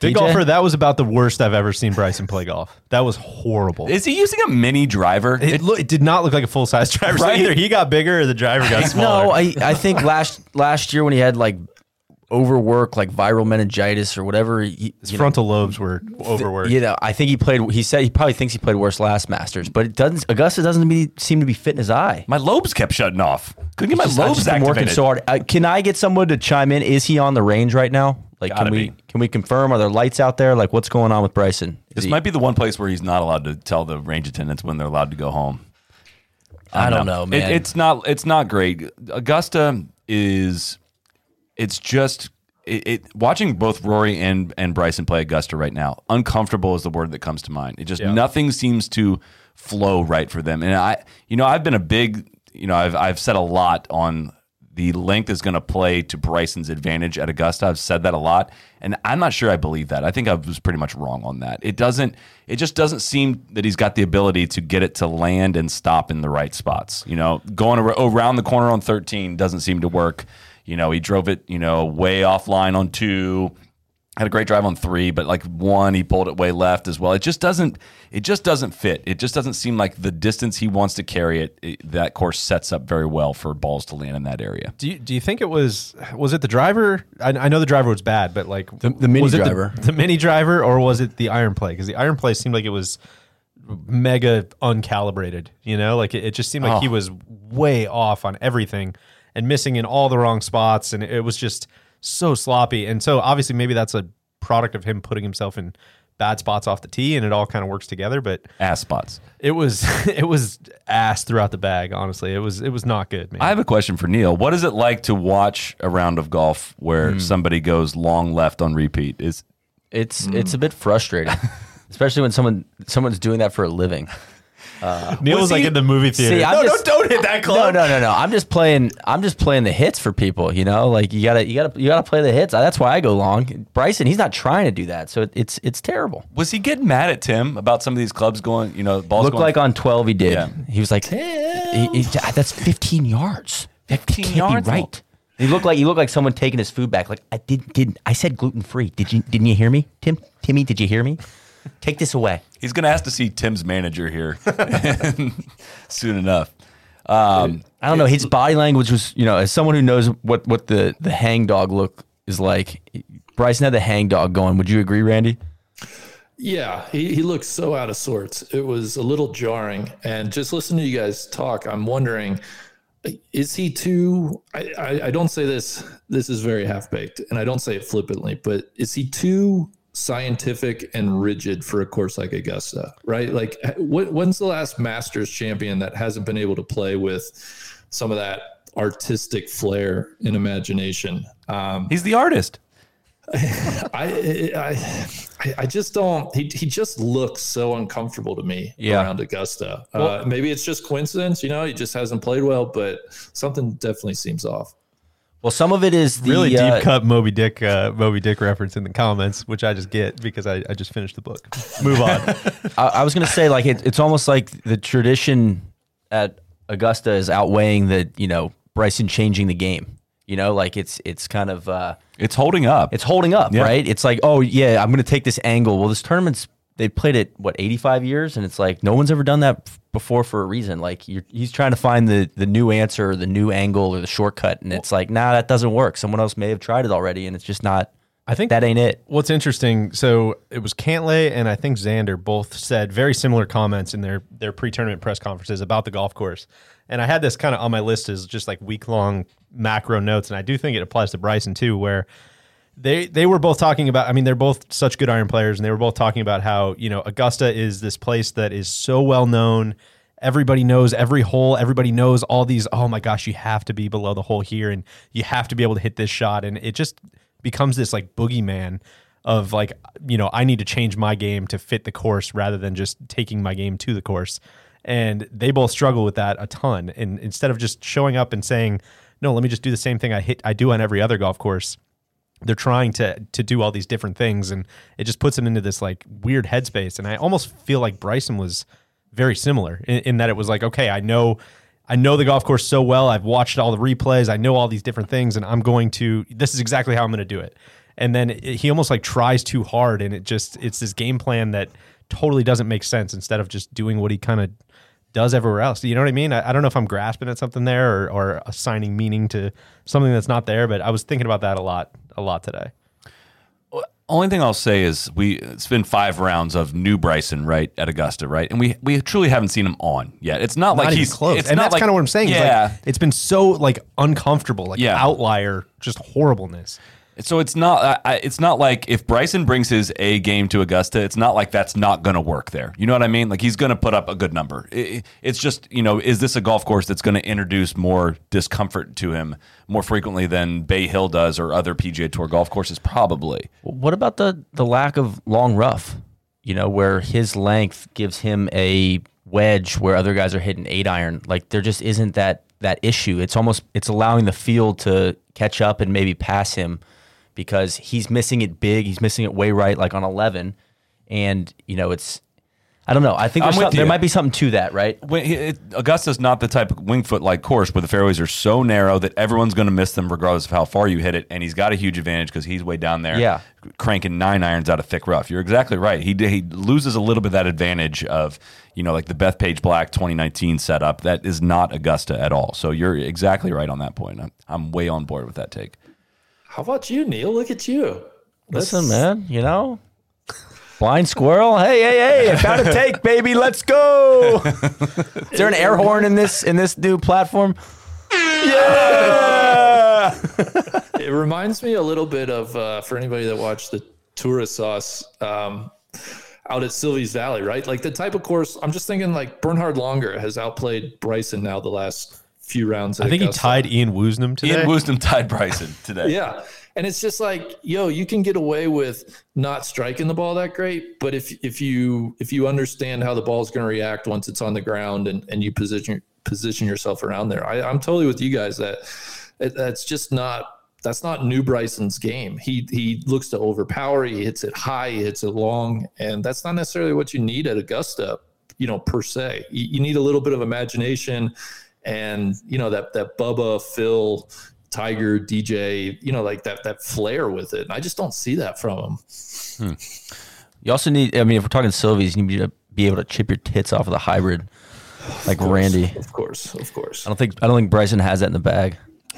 Big DJ? golfer, that was about the worst I've ever seen Bryson play golf. That was horrible. Is he using a mini driver? It, lo- it did not look like a full size driver. So either he got bigger or the driver got smaller. No, I, I think last last year when he had like overwork, like viral meningitis or whatever, he, His you know, frontal lobes were overworked. you know, I think he played. He said he probably thinks he played worse last Masters, but it doesn't. Augusta doesn't be, seem to be fitting his eye. my lobes kept shutting off. Couldn't get my Just- I've lobes just activated. working so hard. Uh, can I get someone to chime in? Is he on the range right now? Like, Gotta can we be. can we confirm? Are there lights out there? Like, what's going on with Bryson? Is This he- might be the one place where he's not allowed to tell the range attendants when they're allowed to go home. I don't know, It- man. it's not. It's not great. Augusta is. It's just. It, it watching both Rory and and Bryson play Augusta right now. Uncomfortable is the word that comes to mind. It just Yeah. nothing seems to flow right for them. And I, you know, I've been a big, you know, I've I've said a lot on the length is going to play to Bryson's advantage at Augusta. I've said that a lot, and I'm not sure I believe that. I think I was pretty much wrong on that. It doesn't. It just doesn't seem that he's got the ability to get it to land and stop in the right spots. You know, going around the corner on 13 doesn't seem to work. You know, he drove it, you know, way offline on two. Had a great drive on three, but like one, he pulled it way left as well. It just doesn't. It just doesn't fit. It just doesn't seem like the distance he wants to carry it. it that course sets up very well for balls to land in that area. Do you, do you think it was was it the driver? I, I know the driver was bad, but like The- the mini was it driver. the, mini driver, or was it the iron play? Because the iron play seemed like it was mega uncalibrated. You know, like it, it just seemed like he oh. was way off on everything and missing in all the wrong spots, and it was just so sloppy. And so obviously maybe that's a product of him putting himself in bad spots off the tee, and it all kind of works together. But Ass spots. it was it was ass throughout the bag. Honestly, it was it was not good, man. I have a question for Neil. What is it like to watch a round of golf where hmm. somebody goes long left on repeat? Is it's hmm. it's a bit frustrating, especially when someone someone's doing that for a living. Uh, Neil was, Was like he- in the movie theater. See, I'm no, just- don't, don't hit that club. No, no, no, no. I'm just playing. I'm just playing the hits for people. You know, like you gotta, you gotta, you gotta play the hits. That's why I go long. Bryson, he's not trying to do that, so it, it's it's terrible. was he getting mad at Tim about some of these clubs going? You know, balls Looked going like on 12 he did. Yeah. He was like, he- he- that's 15 yards. That 15 can't yards? be right. He looked like he looked like someone taking his food back. Like I did, did I said gluten free? Did you didn't you hear me, Tim? Timmy, did you hear me? Take this away. He's going to ask to see Tim's manager here soon enough. Um, I don't know. His body language was, you know, as someone who knows what what the the hang dog look is like. Bryson had the hang dog going. Would you agree, Randy? Yeah, he, he looked so out of sorts. It was a little jarring. And just listening to you guys talk, I'm wondering, is he too? I, I, I don't say this. This is very half baked, and I don't say it flippantly. But is he too scientific and rigid for a course like Augusta? Right? Like, what, when's the last Masters champion that hasn't been able to play with some of that artistic flair and imagination? Um, he's the artist. I, I I, just don't. He he just looks so uncomfortable to me Yeah. around Augusta. uh, maybe it's just coincidence. You know, he just hasn't played well, but something definitely seems off. Well, some of it is the really uh, deep cut Moby Dick uh, Moby Dick reference in the comments, which I just get because I, I just finished the book. Move on. I, I was going to say, like, it, it's almost like the tradition at Augusta is outweighing the, you know, Bryson changing the game. You know, like it's it's kind of uh, It's holding up. it's holding up, Yeah. right? It's like, oh yeah, I'm going to take this angle. Well, this tournament's they played it what 85 years, and it's like no one's ever done that before for a reason. Like you're, he's trying to find the the new answer, or the new angle, or the shortcut, and it's like, nah, that doesn't work. Someone else may have tried it already, and it's just not. I think that ain't it. What's interesting, so it was Cantlay and I think Xander both said very similar comments in their their pre-tournament press conferences about the golf course. And I had this kind of on my list as just like week long macro notes, and I do think it applies to Bryson too, where they they were both talking about. I mean, they're both such good iron players, and they were both talking about how you know Augusta is this place that is so well known. Everybody knows every hole. Everybody knows all these. Oh my gosh, you have to be below the hole here, and you have to be able to hit this shot, and it just becomes this like boogeyman of like you know I need to change my game to fit the course rather than just taking my game to the course. And they both struggle with that a ton. And instead of just showing up and saying, "No, let me just do the same thing I hit I do on every other golf course," they're trying to to do all these different things and it just puts them into this like weird headspace and i almost feel like bryson was very similar in, in that it was like okay i know i know the golf course so well i've watched all the replays i know all these different things and i'm going to this is exactly how i'm going to do it. And then it, he almost like tries too hard and it just it's this game plan that totally doesn't make sense instead of just doing what he kind of does everywhere else. You know what I mean? I, I don't know if I'm grasping at something there or, or assigning meaning to something that's not there, but I was thinking about that a lot, a lot today. Only thing I'll say is we it's been five rounds of new Bryson right at Augusta right, and we we truly haven't seen him on yet. It's not, Not like he's close, It's and not that's like- kind of what I'm saying. is, like, Yeah, it's been so like uncomfortable, like Yeah. outlier, just horribleness. So it's not. I, it's not like if Bryson brings his A game to Augusta, it's not like that's not going to work there. You know what I mean? Like he's going to put up a good number. It- it's just you know, is this a golf course that's going to introduce more discomfort to him more frequently than Bay Hill does or other PGA Tour golf courses? Probably. What about the the lack of long rough? You know, where his length gives him a wedge where other guys are hitting eight iron. Like there just isn't that that issue. It's almost it's allowing the field to catch up and maybe pass him because he's missing it big. He's missing it way right, like on eleven, and you know it's. I don't know. I think I'm there's with something, there might be something to that, right? When he, it, Augusta's not the type of Winged Foot like course where the fairways are so narrow that everyone's going to miss them regardless of how far you hit it, and he's got a huge advantage because he's way down there, Yeah. cranking nine irons out of thick rough. You're exactly right. He he loses a little bit of that advantage of you know like the Bethpage Black 2019 setup. That is not Augusta at all. So you're exactly right on that point. I'm, I'm way on board with that take. How about you, Neil? Look at you. Listen, man, you know, blind squirrel. Hey, hey, hey! I found a take, baby. Let's go. Is there an air horn in this in this new platform? Yeah. It reminds me a little bit of uh, for anybody that watched the tourist sauce um, out at Sylvie's Valley, right? Like the type of course. I'm just thinking like Bernhard Langer has outplayed Bryson now the last few rounds. At I think he tied Ian Woosnam today. Ian Woosnam tied Bryson today. Yeah. And it's just like, yo, you can get away with not striking the ball that great, but if if you if you understand how the ball is going to react once it's on the ground and, and you position position yourself around there, I, I'm totally with you guys that it, that's just not that's not new Bryson's game. He he looks to overpower. He hits it high. He hits it long, and that's not necessarily what you need at Augusta. You know, per se, you, you need a little bit of imagination, and you know that that Bubba Phil Tiger DJ, you know, like that that flair with it. And I just don't see that from him. Hmm. You also need. I mean, if we're talking Sylvies, you need to be able to chip your tits off of the hybrid, like Randy. Of course, of course. I don't think I don't think Bryson has that in the bag.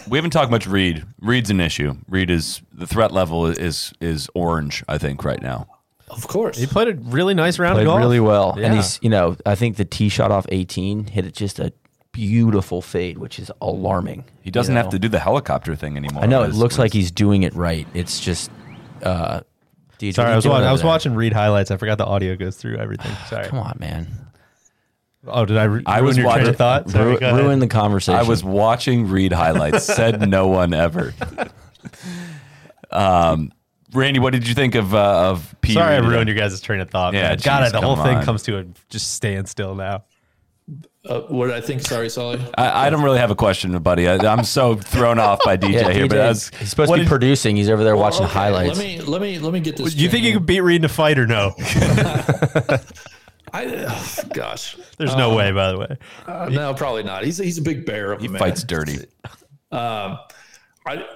We haven't talked much Reed. Reed's an issue. Reed is the threat level is is orange. I think right now. Of course. he played a really nice round Played of golf. really well, Yeah. and he's you know I think the tee shot off 18 hit it just a beautiful fade, which is alarming. He doesn't you have to do the helicopter thing anymore. I know it looks like he's doing it right. It's just. uh dude, Sorry, I was, doing wa- I was watching Reed highlights. I forgot the audio goes through everything. Sorry. Come on, man. Oh, did I? Ru- I ruin was your train watching- of thought. Sorry, Ru- ruin the conversation. I was watching Reed highlights. said no one ever. Um, Randy, what did you think of uh, of P? Sorry, I Reed? ruined your guys' train of thought. Yeah, man. God, the whole come thing comes to a just standstill now. Uh, what did I think? Sorry, Solly. I, I don't really have a question, buddy. I, I'm so thrown off by DJ Yeah, here, DJ, but that's he's supposed to be did- producing. He's over there watching Okay, highlights. Let me let me let me get this. Do you think you straight. could beat Reed in a fight or no? I, oh, gosh, There's no way, by the way. Uh, no, probably not. He's he's a big bear of a he man. fights dirty. I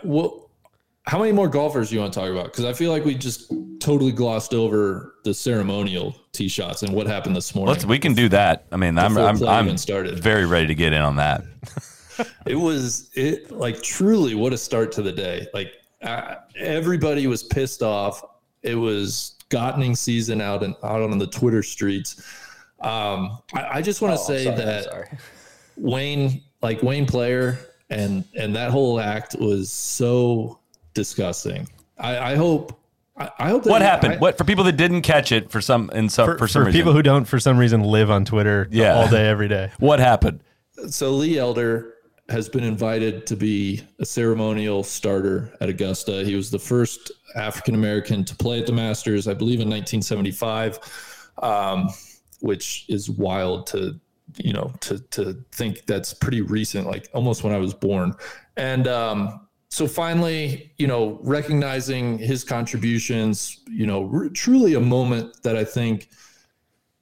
well, how many more golfers do you want to talk about? Because I feel like we just totally glossed over the ceremonial tee shots and what happened this morning. Let's we can do that. I mean, I'm I'm, I'm started. very ready to get in on that. it was it like truly what a start to the day. Like uh, everybody was pissed off. It was Gottening season out and out on the Twitter streets. Um, I, I just want to say that Wayne, like Wayne Player, and and that whole act was so disgusting. I, I hope. I, I hope. What happened? I- what for people that didn't catch it for some in some For, for, some for reason? people who don't, for some reason, live on Twitter Yeah. all day, every day. what happened? So Lee Elder has been invited to be a ceremonial starter at Augusta. He was the first African American to play at the Masters, I believe, in 1975, um, which is wild to you know to to think that's pretty recent, like almost when I was born. And um, so finally, you know, recognizing his contributions, you know, r- truly a moment that I think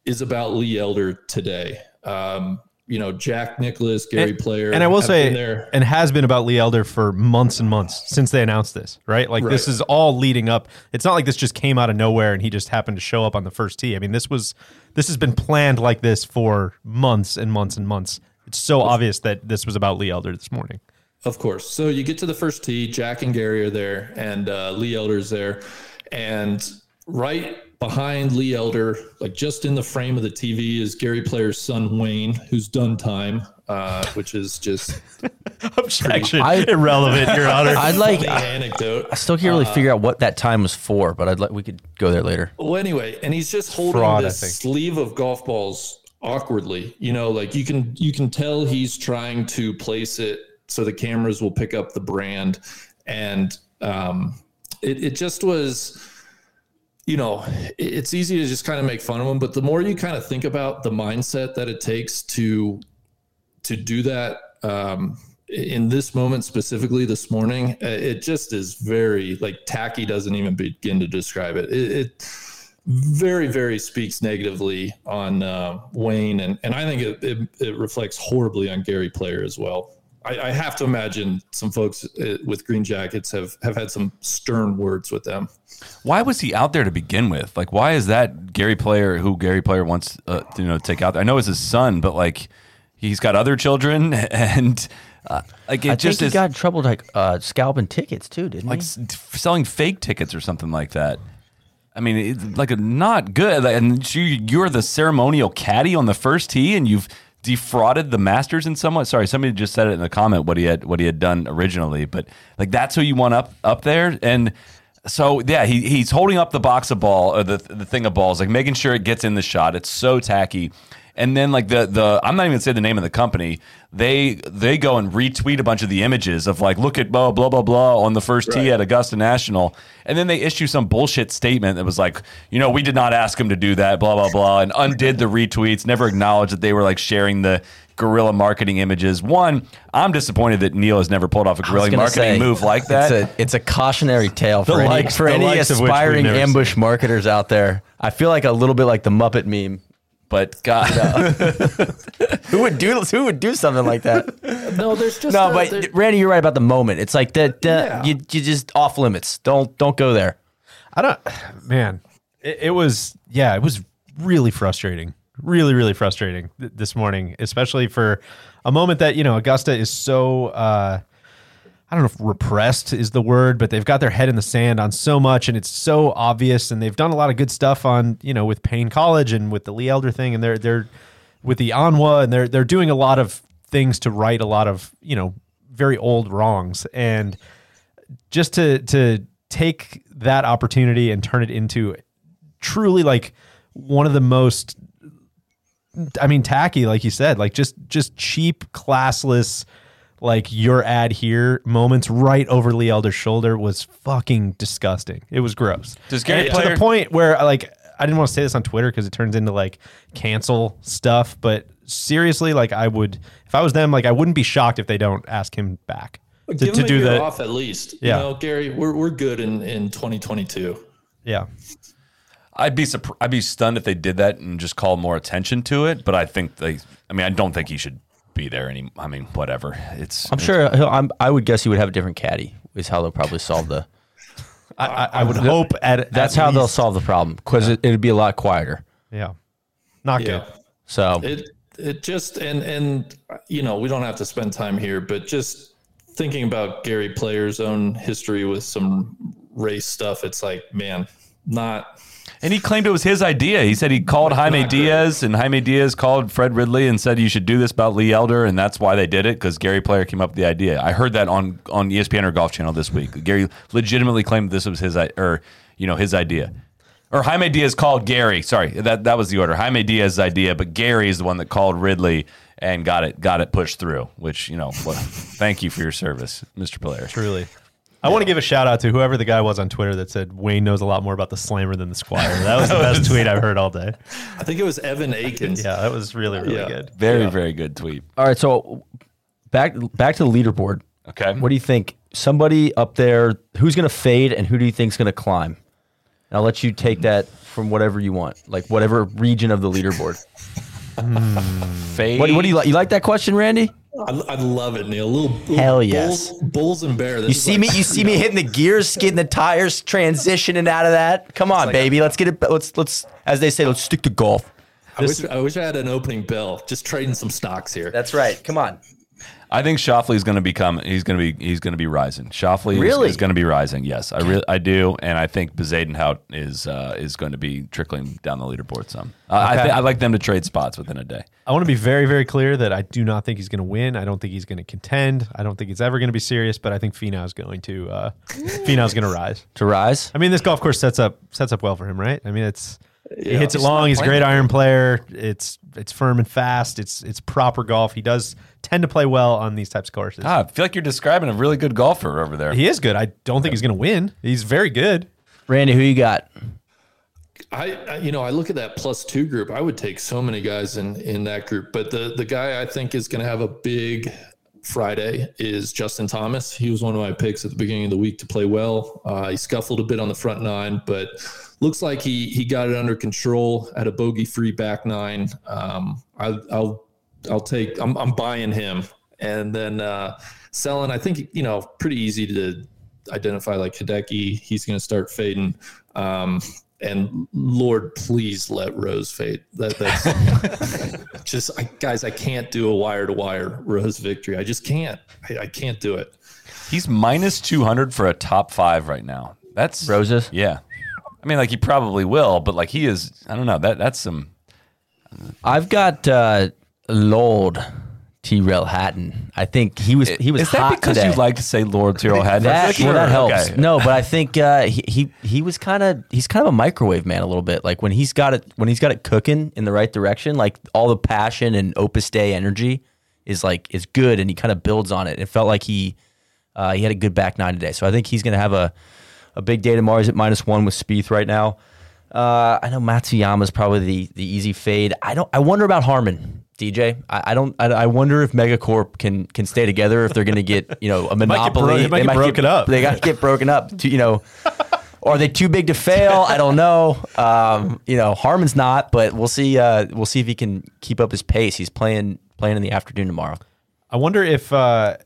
is about Lee Elder today. Um, you know, Jack Nicklaus, Gary And- Player, And I will say, there. and has been about Lee Elder for months and months since they announced this, right? Like this is all leading up. It's not like this just came out of nowhere and he just happened to show up on the first tee. I mean, this was this has been planned like this for months and months and months. It's so obvious that this was about Lee Elder this morning. Of course. So you get to the first tee. Jack and Gary are there, and uh, Lee Elder's there, and right behind Lee Elder, like just in the frame of the TV, is Gary Player's son Wayne, who's done time, uh, which is just Objection. I- Irrelevant, Your Honor. I'd like. the I anecdote. still can't really figure out what that time was for, but I'd like we could go there later. Well, anyway, and he's just holding fraud, this sleeve of golf balls awkwardly. You know, like you can you can tell he's trying to place it so the cameras will pick up the brand, and um, it it just was. You know, it's easy to just kind of make fun of them but the more you kind of think about the mindset that it takes to to do that um, in this moment specifically this morning, uh, it just is very like tacky. Doesn't even begin to describe it. It, it very very speaks negatively on uh, Wayne, and and I think it, it it reflects horribly on Gary Player as well. I, I have to imagine some folks uh, with Green Jackets have have had some stern words with them. Why was he out there to begin with? Like, why is that Gary Player who Gary Player wants uh, to, you know take out? I know it's his son, but like he's got other children, and uh, like it I just think he is got in trouble like uh, scalping tickets too, didn't like he? s- selling fake tickets or something like that. I mean, it's like a, not good. And you, you're the ceremonial caddy on the first tee, and you've defrauded the Masters in somewhat. Sorry, somebody just said it in the comment what he had what he had done originally, but like that's who you want up up there, and so yeah, he, he's holding up the box of ball or the the thing of balls, like making sure it gets in the shot. It's so tacky. And then like the the I'm not even gonna say the name of the company. They they go and retweet a bunch of the images of like look at blah blah blah blah on the first tee at Augusta National, and then they issue some bullshit statement that was like, you know, we did not ask him to do that, blah blah blah, and undid the retweets. Never acknowledged that they were like sharing the guerrilla marketing images. One, I'm disappointed that Neil has never pulled off a was guerrilla marketing say, move like that. It's a, it's a cautionary tale for any, likes- for the any likes of which we've aspiring never ambush marketers out there. I feel like a little bit like the Muppet meme. But God, Who would do who would do something like that? No, there's just no, a- but there- Randy, you're right about the moment. It's like that. Uh, Yeah. You you just off limits. Don't don't go there. I don't, man. It, it was, yeah, it was really frustrating. Really, really frustrating th- this morning, especially for a moment that, you know, Augusta is so, uh, I don't know if repressed is the word, but they've got their head in the sand on so much and it's so obvious. And they've done a lot of good stuff on, you know, with Paine College and with the Lee Elder thing. And they're, they're with the ANWA and they're, they're doing a lot of things to right a lot of, you know, very old wrongs. And, just to to take that opportunity and turn it into truly like one of the most I mean tacky like you said like just just cheap classless like your ad here moments right over Lee Elder's shoulder was fucking disgusting. It was gross. Does Gary And to Player- the point where like I didn't want to say this on Twitter because it turns into like cancel stuff, but seriously, like I would if I was them, like I wouldn't be shocked if they don't ask him back to, Give to him a do year the off at least. Yeah. You know, Gary, we're, we're good in, in 2022. yeah. I'd be surprised. I'd be stunned if they did that and just called more attention to it. But I think they. I mean, I don't think he should be there any. I mean, whatever. It's. I'm sure. He'll, I'm, I would guess he would have a different caddy. Is how they'll probably solve the. I, I, I would hope at That's at how they'll solve the problem because it, it'd be a lot quieter. Yeah, not Yeah. good. So It it just and and you know we don't have to spend time here, but just thinking about Gary Player's own history with some race stuff, it's like man, not And he claimed it was his idea. He said he called Jaime. Diaz, and Jaime Diaz called Fred Ridley and said you should do this about Lee Elder, and that's why they did it because Gary Player came up with the idea. I heard that on on ESPN or Golf Channel this week. Gary legitimately claimed this was his or you know his idea. Or Jaime Diaz called Gary. Sorry, that that was the order. Jaime Diaz's idea, but Gary is the one that called Ridley and got it got it pushed through. Which you know, well, thank you for your service, Mr. Player. Truly. I want to give a shout out to whoever the guy was on Twitter that said Wayne knows a lot more about the slammer than the squire. That was the best tweet I've heard all day. I think it was Evan Akins. Yeah, that was really, really Yeah. good. Very very good tweet. all right. So back back to the leaderboard. Okay. What do you think? Somebody up there who's going to fade and who do you think's going to climb? And I'll let you take that from whatever you want, like whatever region of the leaderboard. Fade. What, what do you like? You like that question, Randy? I, I love it, Neil. Little, little Hell yes. bulls and bear. This You see like- me? You see me hitting the gears, getting the tires, transitioning out of that. Come on, baby. let's get it. Let's let's, as they say, let's stick to golf. I wish, I wish I had an opening bell. Just trading some stocks here. That's right. Come on. I think Schauffele's going to become. He's going to be. He's going to be rising. Shoffley is- Really? is, going to be rising. Yes, I really, I do, and I think Bezuidenhout is uh, is going to be trickling down the leaderboard some. Uh, I, th- I like them to trade spots within a day. I want to be very, very clear that I do not think he's going to win. I don't think he's going to contend. I don't think it's ever going to be serious. But I think Finau's going to uh, Finau's going to rise. To rise. I mean, this golf course sets up sets up well for him, right? I mean, it's he Yeah. hits it long. He's a great iron player. It's it's firm and fast. It's it's proper golf. He does tend to play well on these types of courses. Ah, I feel like you're describing a really good golfer over there. He is good. I don't think he's going to win. He's very good. Randy, who you got? I, I you know I look at that plus two group. I would take so many guys in in that group, but the the guy I think is going to have a big Friday is Justin Thomas. He was one of my picks at the beginning of the week to play well. Uh, he scuffled a bit on the front nine, but looks like he he got it under control at a bogey free back nine. Um, I, I'll I'll take I'm I'm buying him, and then uh, selling. I think you know pretty easy to identify like Hideki. He's going to start fading. Um, and Lord, please let Rose fade. That, that's just, I, guys. I can't do a wire to wire Rose victory. I just can't. I, I can't do it. He's minus two hundred for a top five right now. That's Roses? Yeah, I mean, like he probably will, but like he is. I don't know. That that's some. I've got uh, Lord Tyrrell Hatton. I think he was he was Is that hot because today. you like to say Lord Tyrrell Hatton? that, well, that helps. Okay. No, but I think uh, he, he he was kind of he's kind of a microwave man a little bit. Like when he's got it when he's got it cooking in the right direction, like all the passion and Opus Day energy is like is good, and he kind of builds on it. It felt like he uh, he had a good back nine today, so I think he's going to have a a big day tomorrow. He's at minus one with Spieth right now. Uh, I know Matsuyama's probably the the easy fade. I don't. I wonder about Harman. DJ, I, I don't. I, I wonder if Megacorp can can stay together if they're going to get you know a might get bro- monopoly. it might get broken up. They got to get broken up. To, you know, or are they too big to fail? I don't know. Um, you know, Harman's not, but we'll see. Uh, we'll see if he can keep up his pace. He's playing playing in the afternoon tomorrow. I wonder if uh,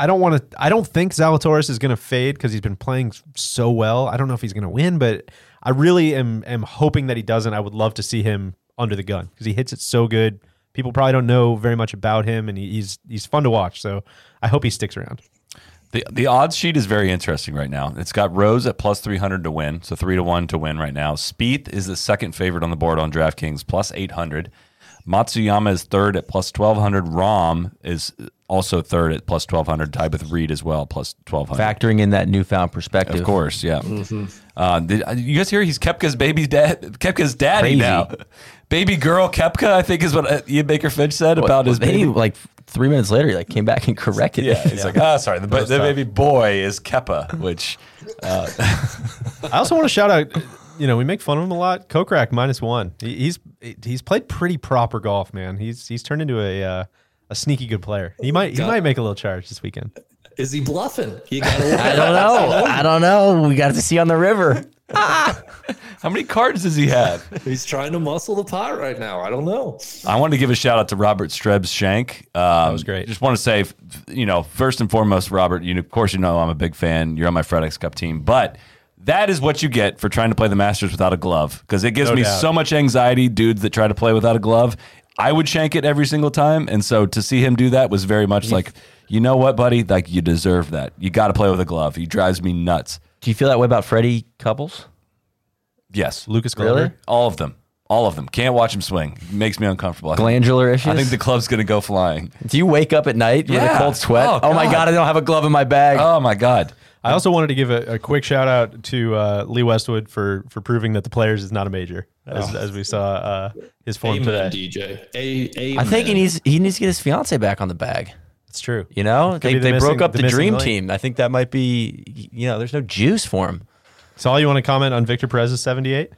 I don't want to. I don't think Zalatoris is going to fade because he's been playing so well. I don't know if he's going to win, but I really am am hoping that he doesn't. I would love to see him under the gun because he hits it so good. People probably don't know very much about him, and he's he's fun to watch. So I hope he sticks around. The the odds sheet is very interesting right now. It's got Rose at plus three hundred to win, so three to one to win right now. Spieth is the second favorite on the board on DraftKings, plus eight hundred. Matsuyama is third at plus twelve hundred. Rahm is also third at plus twelve hundred, tied with Reed as well, plus twelve hundred. Factoring in that newfound perspective, Of course, yeah. Uh, did, uh, you guys hear he's Koepka's baby dad? Koepka's daddy Crazy. now. Baby girl Kepka, I think is what uh, Ian Baker Finch said about his they baby. need like three minutes later, he like came back and corrected Yeah, it. he's like, oh, sorry, the, the tough. baby boy is Keppa, which I also want to shout out. You know, we make fun of him a lot. Kokrak minus one. He, he's he's played pretty proper golf, man. He's he's turned into a uh, a sneaky good player. He might he God. might make a little charge this weekend. Is he bluffing? You gotta I don't know. I don't know. We got to see on the river. how many cards does he have? He's trying to muscle the pot right now. I don't know. I wanted to give a shout out to Robert Streb's Shank. Um, that was great. Just want to say, you know, first and foremost, Robert, you of course you know I'm a big fan. You're on my FedEx Cup team, but that is what you get for trying to play the Masters without a glove because it gives No me doubt. so much anxiety, dudes that try to play without a glove. I would shank it every single time, and so to see him do that was very much like, you know what, buddy, like you deserve that. You got to play with a glove. He drives me nuts. Do you feel that way about Freddie Couples? Yes, Lucas Glover. Really? all of them, all of them. Can't watch him swing. Makes me uncomfortable. I think- Glandular issues? I think the club's gonna go flying. Do you wake up at night with Yeah. a cold sweat? Oh, Oh, my God. God, I don't have a glove in my bag. Oh my god. I also wanted to give a, a quick shout out to uh, Lee Westwood for for proving that the players is not a major, as, as we saw uh, his form Amen, today. DJ. A, I think he needs he needs to get his fiance back on the bag. It's true. You know, Could they, the they missing- broke up the the, dream link. team. I think that might be. You know, there's no juice for him. So, all you want to comment on Victor Perez's seventy eight?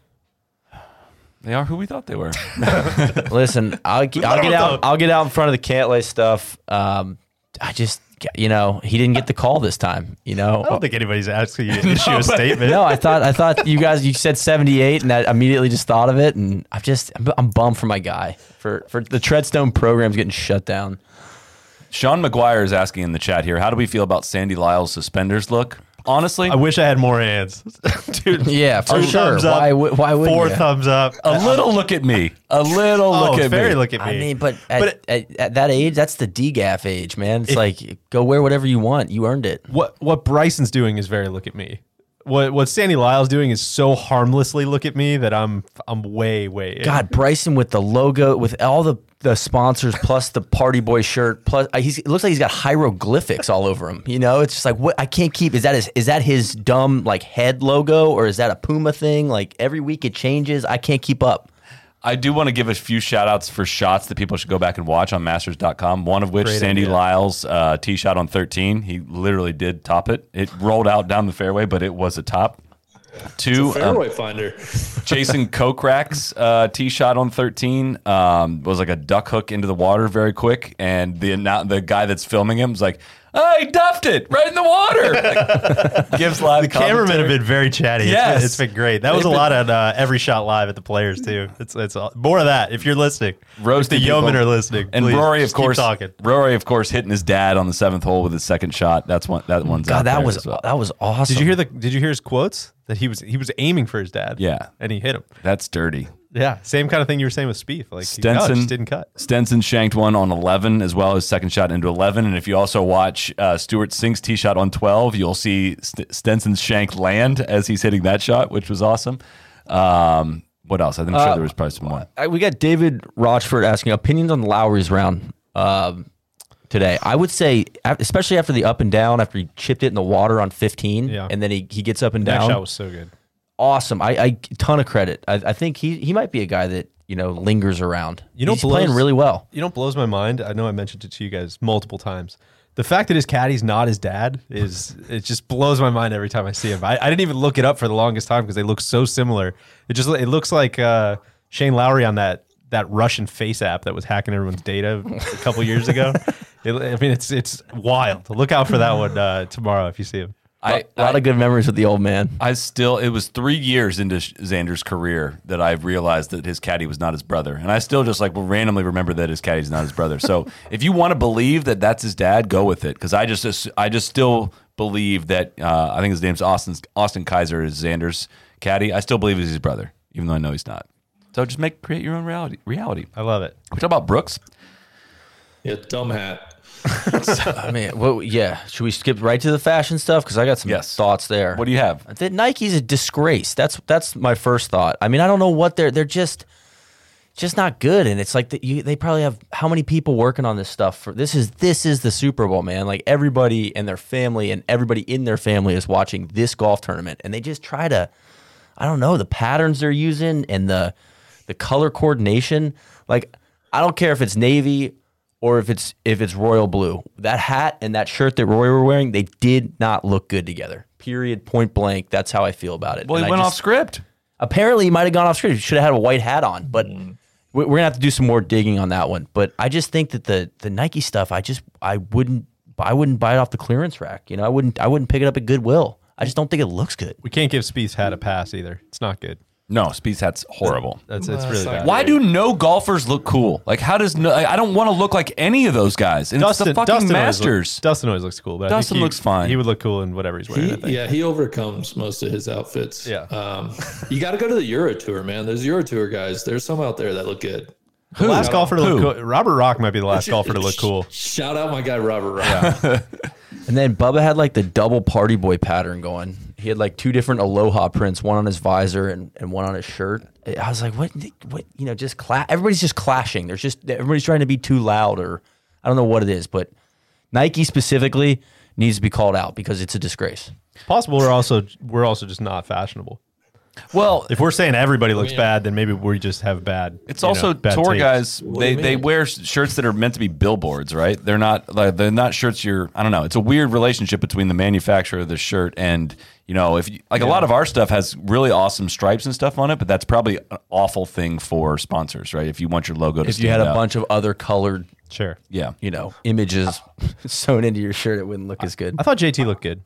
They are who we thought they were. Listen, I'll, I'll get out. I'll get out in front of the Cantlay stuff. Um, I just, you know, he didn't get the call this time. You know, I don't think anybody's asking you to issue a statement. no, I thought I thought you guys you said 78 and I immediately just thought of it and I'm just I'm, I'm bummed for my guy for for the Treadstone program's getting shut down. Sean McGuire is asking in the chat here, how do we feel about Sandy Lyle's suspenders look? Honestly, I wish I had more hands, dude. Yeah, for two sure. thumbs up, Why would- why wouldn't four ya? thumbs up? a little look at me. A little oh, look at very me. look at me. I mean, but at, But at, at that age, that's the DGAF age, man. It's like go wear whatever you want. You earned it. what what Bryson's doing is very look at me. What what Sandy Lyle's doing is so harmlessly look at me that I'm I'm way way. in. God, Bryson with the logo, with all the the sponsors, plus the party boy shirt, plus he's it looks like he's got hieroglyphics all over him. You know, it's just like what I can't keep. Is that his is that his dumb like head logo or is that a Puma thing? Like every week it changes. I can't keep up. I do want to give a few shout outs for shots that people should go back and watch on masters.com. One of which, Great Sandy idea. Lyle's uh, tee shot on 13. He literally did top it. It rolled out down the fairway, but it was a top. Two, um, fairway finder. Jason Kokrak's uh, tee shot on 13 um, was like a duck hook into the water very quick. And the the guy that's filming him was like, oh, he duffed it right in the water. Like, gives live The cameramen have been very chatty. It's been- it's been great. That was a They've lot on uh, every shot live at the players too. It's it's all- more of that if you're listening. Roasting if the yeomen are listening. And please, Rory, of course, talking. Rory, of course, hitting his dad on the seventh hole with his second shot. That's one. That one's out God, that there was as well. that was awesome. Did you hear the? Did you hear his quotes? That he was he was aiming for his dad. Yeah. and he hit him. That's dirty. Yeah, same kind of thing you were saying with Spieth. Like he- no, it Stenson just didn't cut. Stenson shanked one on 11 as well as second shot into 11. And if you also watch uh, Stewart Cink's tee shot on 12, you'll see St- Stenson's shank land as he's hitting that shot, which was awesome. Um, what else? I'm sure there was probably some more. Uh, we got David Rochford asking opinions on Lowry's round um, today. I would say, especially after the up and down, after he chipped it in the water on 15, Yeah. and then he, he gets up and down. That shot was so good. Awesome. I, I ton of credit. I, I think he he might be a guy that you know lingers around. You know, he's playing blows- really well. You know, what blows my mind. I know I mentioned it to you guys multiple times. The fact that his caddy's not his dad is it just blows my mind every time I see him. I, I didn't even look it up for the longest time because they look so similar. It just it looks like uh, Shane Lowry on that that Russian face app that was hacking everyone's data a couple years ago. It, I mean, it's it's wild. Look out for that one uh, tomorrow if you see him. I, A lot I, of good memories with the old man. I still, it was three years into Xander's career that I realized that his caddy was not his brother. And I still just like will randomly remember that his caddy's not his brother. So if you want to believe that that's his dad, go with it. Cause I just, I just still believe that, uh, I think his name's Austin, Austin Kaiser is Xander's caddy. I still believe he's his brother, even though I know he's not. So just make, create your own reality. reality. I love it. We talk about Brooks. Yeah, dumb hat. I mean, well, yeah. Should we skip right to the fashion stuff? Because I got some Yes. thoughts there. What do you have? That Nike's a disgrace. That's that's my first thought. I mean, I don't know what they're they're just just not good. And it's like that you they probably have how many people working on this stuff for this is this is the Super Bowl, man. Like everybody and their family and everybody in their family is watching this golf tournament, and they just try to I don't know the patterns they're using and the the color coordination. Like I don't care if it's navy or if it's if it's royal blue. That hat and that shirt that Roy were wearing, they did not look good together. Period. Point blank. That's how I feel about it. Well, he And I went just- off script. Apparently, he might have gone off script. He should have had a white hat on, but mm. we- we're gonna have to do some more digging on that one. But I just think that the the Nike stuff, I just I wouldn't I wouldn't buy it off the clearance rack. You know, I wouldn't I wouldn't pick it up at Goodwill. I just don't think it looks good. We can't give Spieth's hat a pass either. It's not good. No, Spieth's hat's horrible. That's it's really bad. Why do no golfers look cool? Like, how does no? I don't want to look like any of those guys. And it's the fucking always, Masters. look, Dustin always looks cool, but I think Dustin he- looks fine. He would look cool in whatever he's wearing. I He, think. yeah, he overcomes most of his outfits. Yeah. Um, you got to go to the Euro Tour, man. There's Euro Tour guys. There's some out there that look good. The last golfer to Who? look cool. Robert Rock might be the last golfer to look cool. Shout out my guy Robert Rock. And then Bubba had like the double party boy pattern going. He had like two different aloha prints, one on his visor and, and one on his shirt. I was like, what? What? You know, just cla- everybody's just clashing. There's just everybody's trying to be too loud, or I don't know what it is, but Nike specifically needs to be called out because it's a disgrace. Possible we're also we're also just not fashionable. Well, If we're saying everybody looks Yeah. bad, then maybe we just have bad. It's you know, also bad tour taste. guys. do They they wear shirts that are meant to be billboards, right? They're not like they're not shirts. You're I don't know. It's a weird relationship between the manufacturer of the shirt and you know if you, like a lot of our stuff has really awesome stripes and stuff on it, but that's probably an awful thing for sponsors, right? If you want your logo to If you had a out. bunch of other colored, Sure. yeah, you know, images sewn into your shirt, it wouldn't look as good. I thought JT looked good.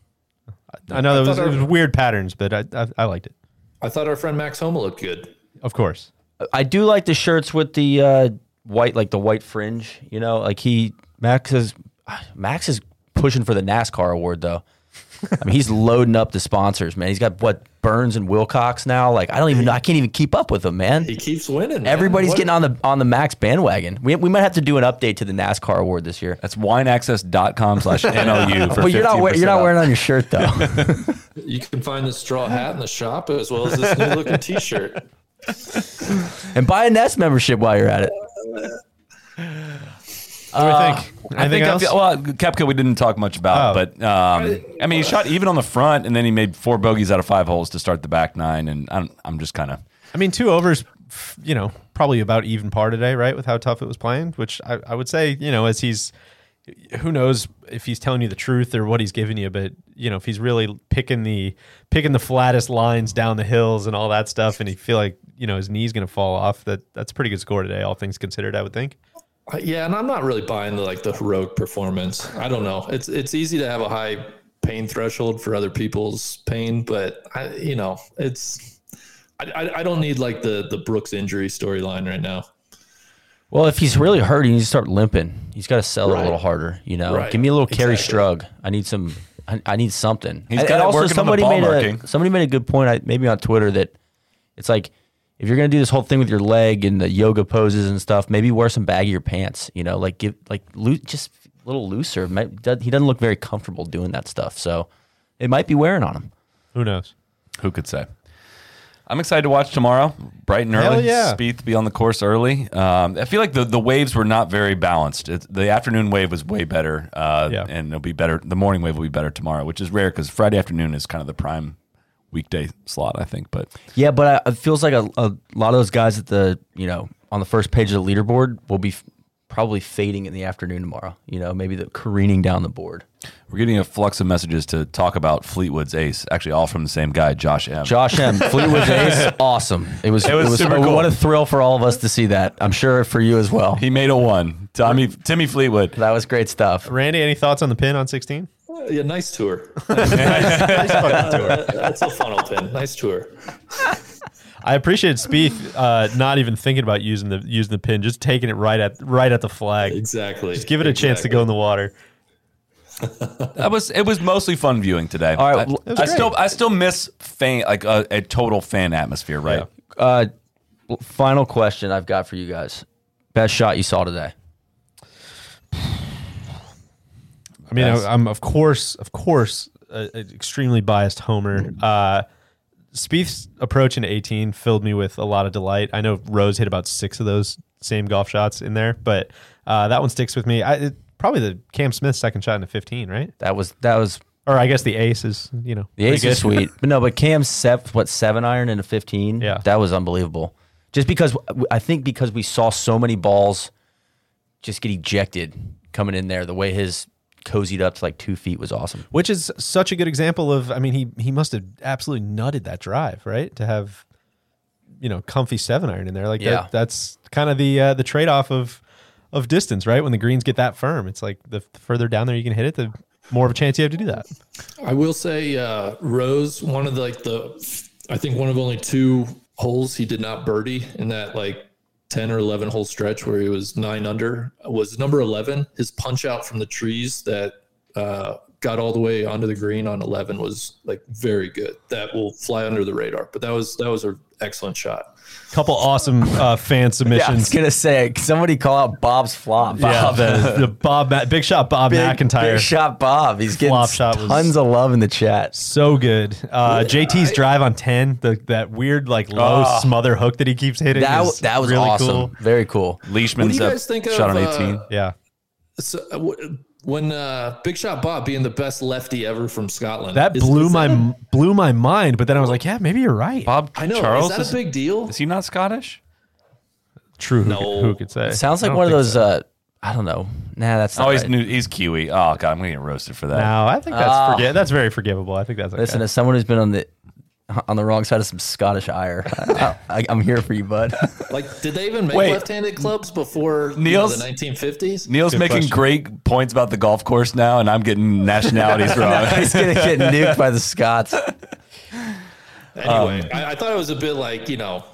I, I know there was, it was weird patterns, but I, I I liked it. I thought our friend Max Homa looked good. Of course. I do like the shirts with the uh, white, like the white fringe. You know, like he Max is Max is pushing for the NASCAR award though. I mean, he's loading up the sponsors, man. He's got what Burns and Wilcox now. Like, I don't even know. I can't even keep up with him, man. He keeps winning. man. Everybody's What- getting on the on the Max bandwagon. We, we might have to do an update to the NASCAR award this year. that's wineaccess.com slash NLU for Well, you're not wear, 15% you're not wearing it on your shirt though. You can find the straw hat in the shop as well as this new looking T-shirt. and buy a Nest membership while you're at it. Uh, What do we think? I Anything think I else? feel, well, Koepka we didn't talk much about, Oh. but um, I mean, he shot even on the front, and then he made four bogeys out of five holes to start the back nine, and I'm, I'm just kind of I mean, two overs, f- you know, probably about even par today, right? With how tough it was playing, which I, I would say, you know, as he's, who knows if he's telling you the truth or what he's giving you, but you know, if he's really picking the picking the flattest lines down the hills and all that stuff, and he feel like you know his knee's going to fall off, that that's a pretty good score today, all things considered. I would think. Uh, Yeah, and I'm not really buying the like the heroic performance. I don't know. It's it's easy to have a high pain threshold for other people's pain, but I, you know, it's I, I, I don't need like the the Brooks injury storyline right now. Well, if he's really hurt, he needs to start limping. He's got to sell it a little harder. You know, Right. give me a little Kerri Exactly. Strug. I need some. I, I need something. He's got and it also on the somebody ball made marking. a somebody made a good point. I, maybe on Twitter that it's like if you're gonna do this whole thing with your leg and the yoga poses and stuff, maybe wear some baggier pants. You know, like give like loo- just a little looser. Might, does- he doesn't look very comfortable doing that stuff, so it might be wearing on him. Who knows? who could say. I'm excited to watch tomorrow, bright and Hell early. yeah. Spieth be on the course early. Um, I feel like the, the waves were not very balanced. It, the afternoon wave was way better, uh, Yeah. and it'll be better. The morning wave will be better tomorrow, which is rare because Friday afternoon is kind of the prime weekday slot, I think. But Yeah, but I, it feels like a, a lot of those guys at the you know on the first page of the leaderboard will be f- probably fading in the afternoon tomorrow. You know, maybe the careening down the board. we're getting a flux of messages to talk about Fleetwood's ace, actually all from the same guy, Josh M. Josh M. Fleetwood's ace, awesome. It was. It was super cool. What a thrill for all of us to see that. I'm sure for you as well. he made a one. Tommy Timmy Fleetwood. That was great stuff. Randy, any thoughts on the pin on 16? Uh, yeah, nice tour. Nice fucking tour. That's a funnel pin. Nice tour. I appreciate Spieth uh, not even thinking about using the using the pin, just taking it right at right at the flag. Exactly. Just give it a chance to go in the water. That was it. Was mostly fun viewing today. All right, I, I still I still miss fan like a, a total fan atmosphere, right? Uh, final question I've got for you guys. Best shot you saw today? I mean, Yes. I, am of course, of course, a, a extremely biased homer. Uh, Spieth's approach into 18 filled me with a lot of delight. I know Rose hit about six of those same golf shots in there, but uh, that one sticks with me. I, it, probably the Cam Smith second shot into 15, right? That was that was Or I guess the ace is, you know, the ace pretty is sweet, but no, but Cam's sev- what seven iron in into fifteen. Yeah. that was unbelievable. Just because I think because we saw so many balls just get ejected coming in there. The way his cozied up to like two feet was awesome. which is such a good example of. I mean, he he must have absolutely nutted that drive, right? To have, you know, comfy seven iron in there, like Yeah. that, that's kind of the uh, the trade off of of distance, right? When the greens get that firm, it's like the, the further down there you can hit it, the more of a chance you have to do that. I will say, uh, Rose, one of the, like the, I think one of only two holes he did not birdie in that like 10 or 11 hole stretch where he was nine under was number 11. His punch out from the trees that uh, got all the way onto the green on 11 was like very good. That will fly under the radar, but that was, that was an excellent shot. Couple awesome uh, fan Yeah, I was submissions. gonna say somebody call out Bob's flop. Yeah, the, the Bob Ma- big shot Bob Big, MacIntyre. big shot Bob. He's getting Flop shot tons of love in the chat. So good. Uh, JT's drive on 10, the, that weird, like, low Ah. smother hook that he keeps hitting. That is that was really awesome. cool. Very cool. Leishman's What do you up, guys think shot of, on uh, 18. Yeah. So uh, w- when uh, Big Shot Bob being the best lefty ever from Scotland, That is- blew is my that a- blew my mind, but then I was like, yeah, maybe you're right. Bob I know. Charles is that a big deal? is he not Scottish? True. Who, No. could, who could say? Sounds like one of those. so. Uh, I don't know. Nah, that's not Oh, he's right. new, he's Kiwi. Oh god, I'm gonna get roasted for that. No, I think that's forget. That's very forgivable. I think that's okay. Listen, as someone who's been on the on the wrong side of some Scottish ire, I, I, I'm here for you, bud. Like, did they even make Wait. left-handed clubs before you know, the 1950s? Neil's Good making question. great points about the golf course now, and I'm getting nationalities wrong. He's gonna get nuked by the Scots. Anyway, Um, I, I thought it was a bit like you know,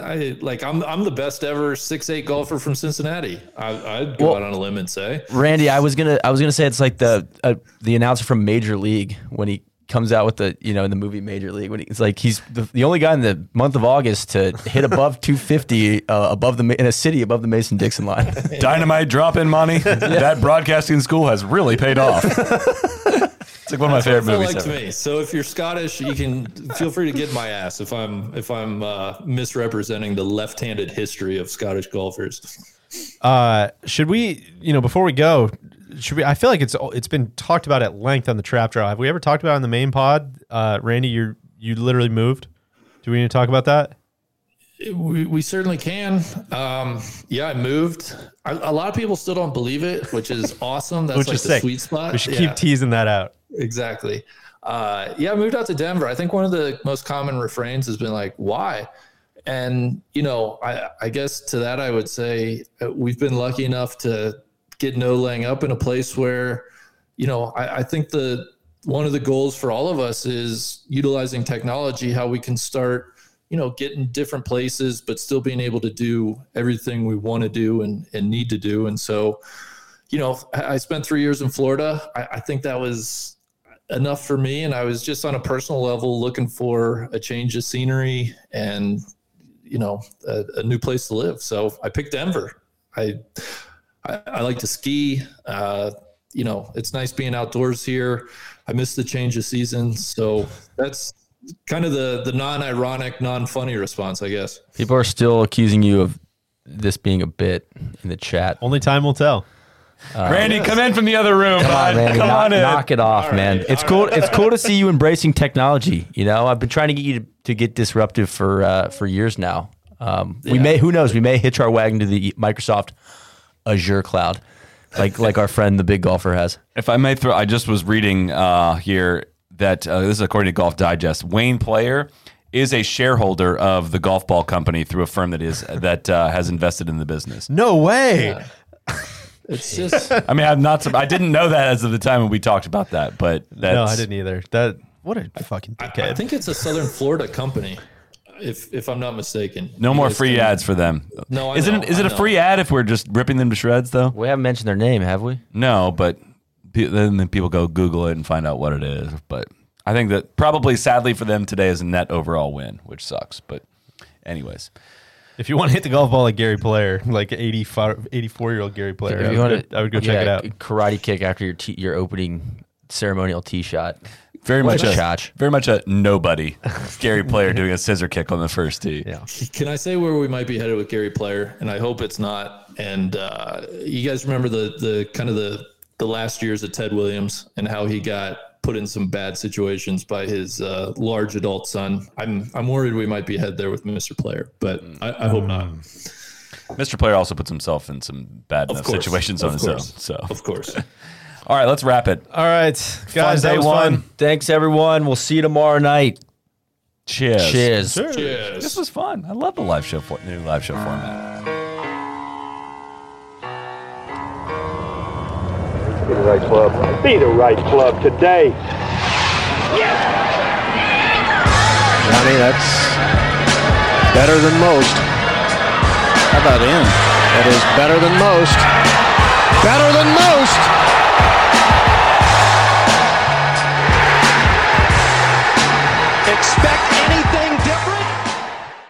I like I'm I'm the best ever six eight golfer from Cincinnati. I, I'd go Well- out on a limb and say Randy, I was gonna I was gonna say it's like the uh, the announcer from Major League when he comes out with the you know in the movie Major League when he, it's like he's the, the only guy in the month of August to hit above 250 uh, above the in a city above the Mason Dixon line. Dynamite drop in money. That broadcasting school has really paid off. it's like one of my favorite movies. like to ever. me. So if you're Scottish, you can feel free to get my ass if I'm if I'm uh, misrepresenting the left-handed history of Scottish golfers. Uh, should we, you know, before we go, should we? I feel like it's it's been talked about at length on the trap draw. Have we ever talked about it on the main pod? Uh, Randy, you you literally moved. Do we need to talk about that? We, we certainly can. Um, yeah, I moved. I, a lot of people still don't believe it, which is awesome. That's Which like is the sick. sweet spot. We should Yeah. keep teasing that out. exactly. Uh, yeah, I moved out to Denver. I think one of the most common refrains has been like, "Why?" And you know, I, I guess to that I would say uh, we've been lucky enough to get no laying up in a place where, you know, I, I think the one of the goals for all of us is utilizing technology, how we can start, you know, getting different places, but still being able to do everything we want to do and, and need to do. And so, you know, I spent three years in Florida. I, I think that was enough for me. And I was just on a personal level looking for a change of scenery and, you know, a, a new place to live. So I picked Denver. I, I, I like to ski. Uh, you know, it's nice being outdoors here. I miss the change of seasons. So that's kind of the, the non-ironic, non-funny response, I guess. People are still accusing you of this being a bit in the chat. Only time will tell. Randy, come in from the other room. Come on. Randy, Come knock, on in. knock it off, man. It's cool. It's cool to see you embracing technology. You know, I've been trying to get you to, to get disruptive for uh, for years now. Um, We may, who knows, we may hitch our wagon to the Microsoft Azure cloud, like like our friend the big golfer has. If I may throw, I just was reading uh, here that uh, this is according to Golf Digest. Wayne Player is a shareholder of the golf ball company through a firm that is that uh, has invested in the business. No way. It's just, I mean, I'm not. I didn't know that as of the time when we talked about that, but that's, No, I didn't either. That what a fucking I dickhead. think it's a Southern Florida company, if if I'm not mistaken. No more free can- ads for them. No, I is know, it is I it a know. free ad if we're just ripping them to shreds though? We haven't mentioned their name, have we? No, but pe- then then people go Google it and find out what it is. But I think that probably sadly for them today is a net overall win, which sucks. But anyways, if you want to hit the golf ball like Gary Player, like 85, 84 year old Gary Player, I would, wanna- go, I would go check it out. Karate kick after your tee, your opening ceremonial tee shot. very much a a very much a nobody. Scary player doing a scissor kick on the first tee. Yeah. Can I say where we might be headed with Gary Player? And I hope it's not. And uh, you guys remember the the kind of the the last years of Ted Williams and how he got put in some bad situations by his uh, large adult son. I'm I'm worried we might be headed there with Mr. Player, but I, I hope not. Mr. Player also puts himself in some bad enough course, situations of on his course, own. So, of course. all right, let's wrap it. All right, guys, that day was one. fun. Thanks everyone. We'll see you tomorrow night. Cheers. Cheers. Cheers. This was fun. I love the live show for new live show format. Be the right club. Be the right club today. Johnny, that's better than most. How about in? That is better than most. Better than most. Bye.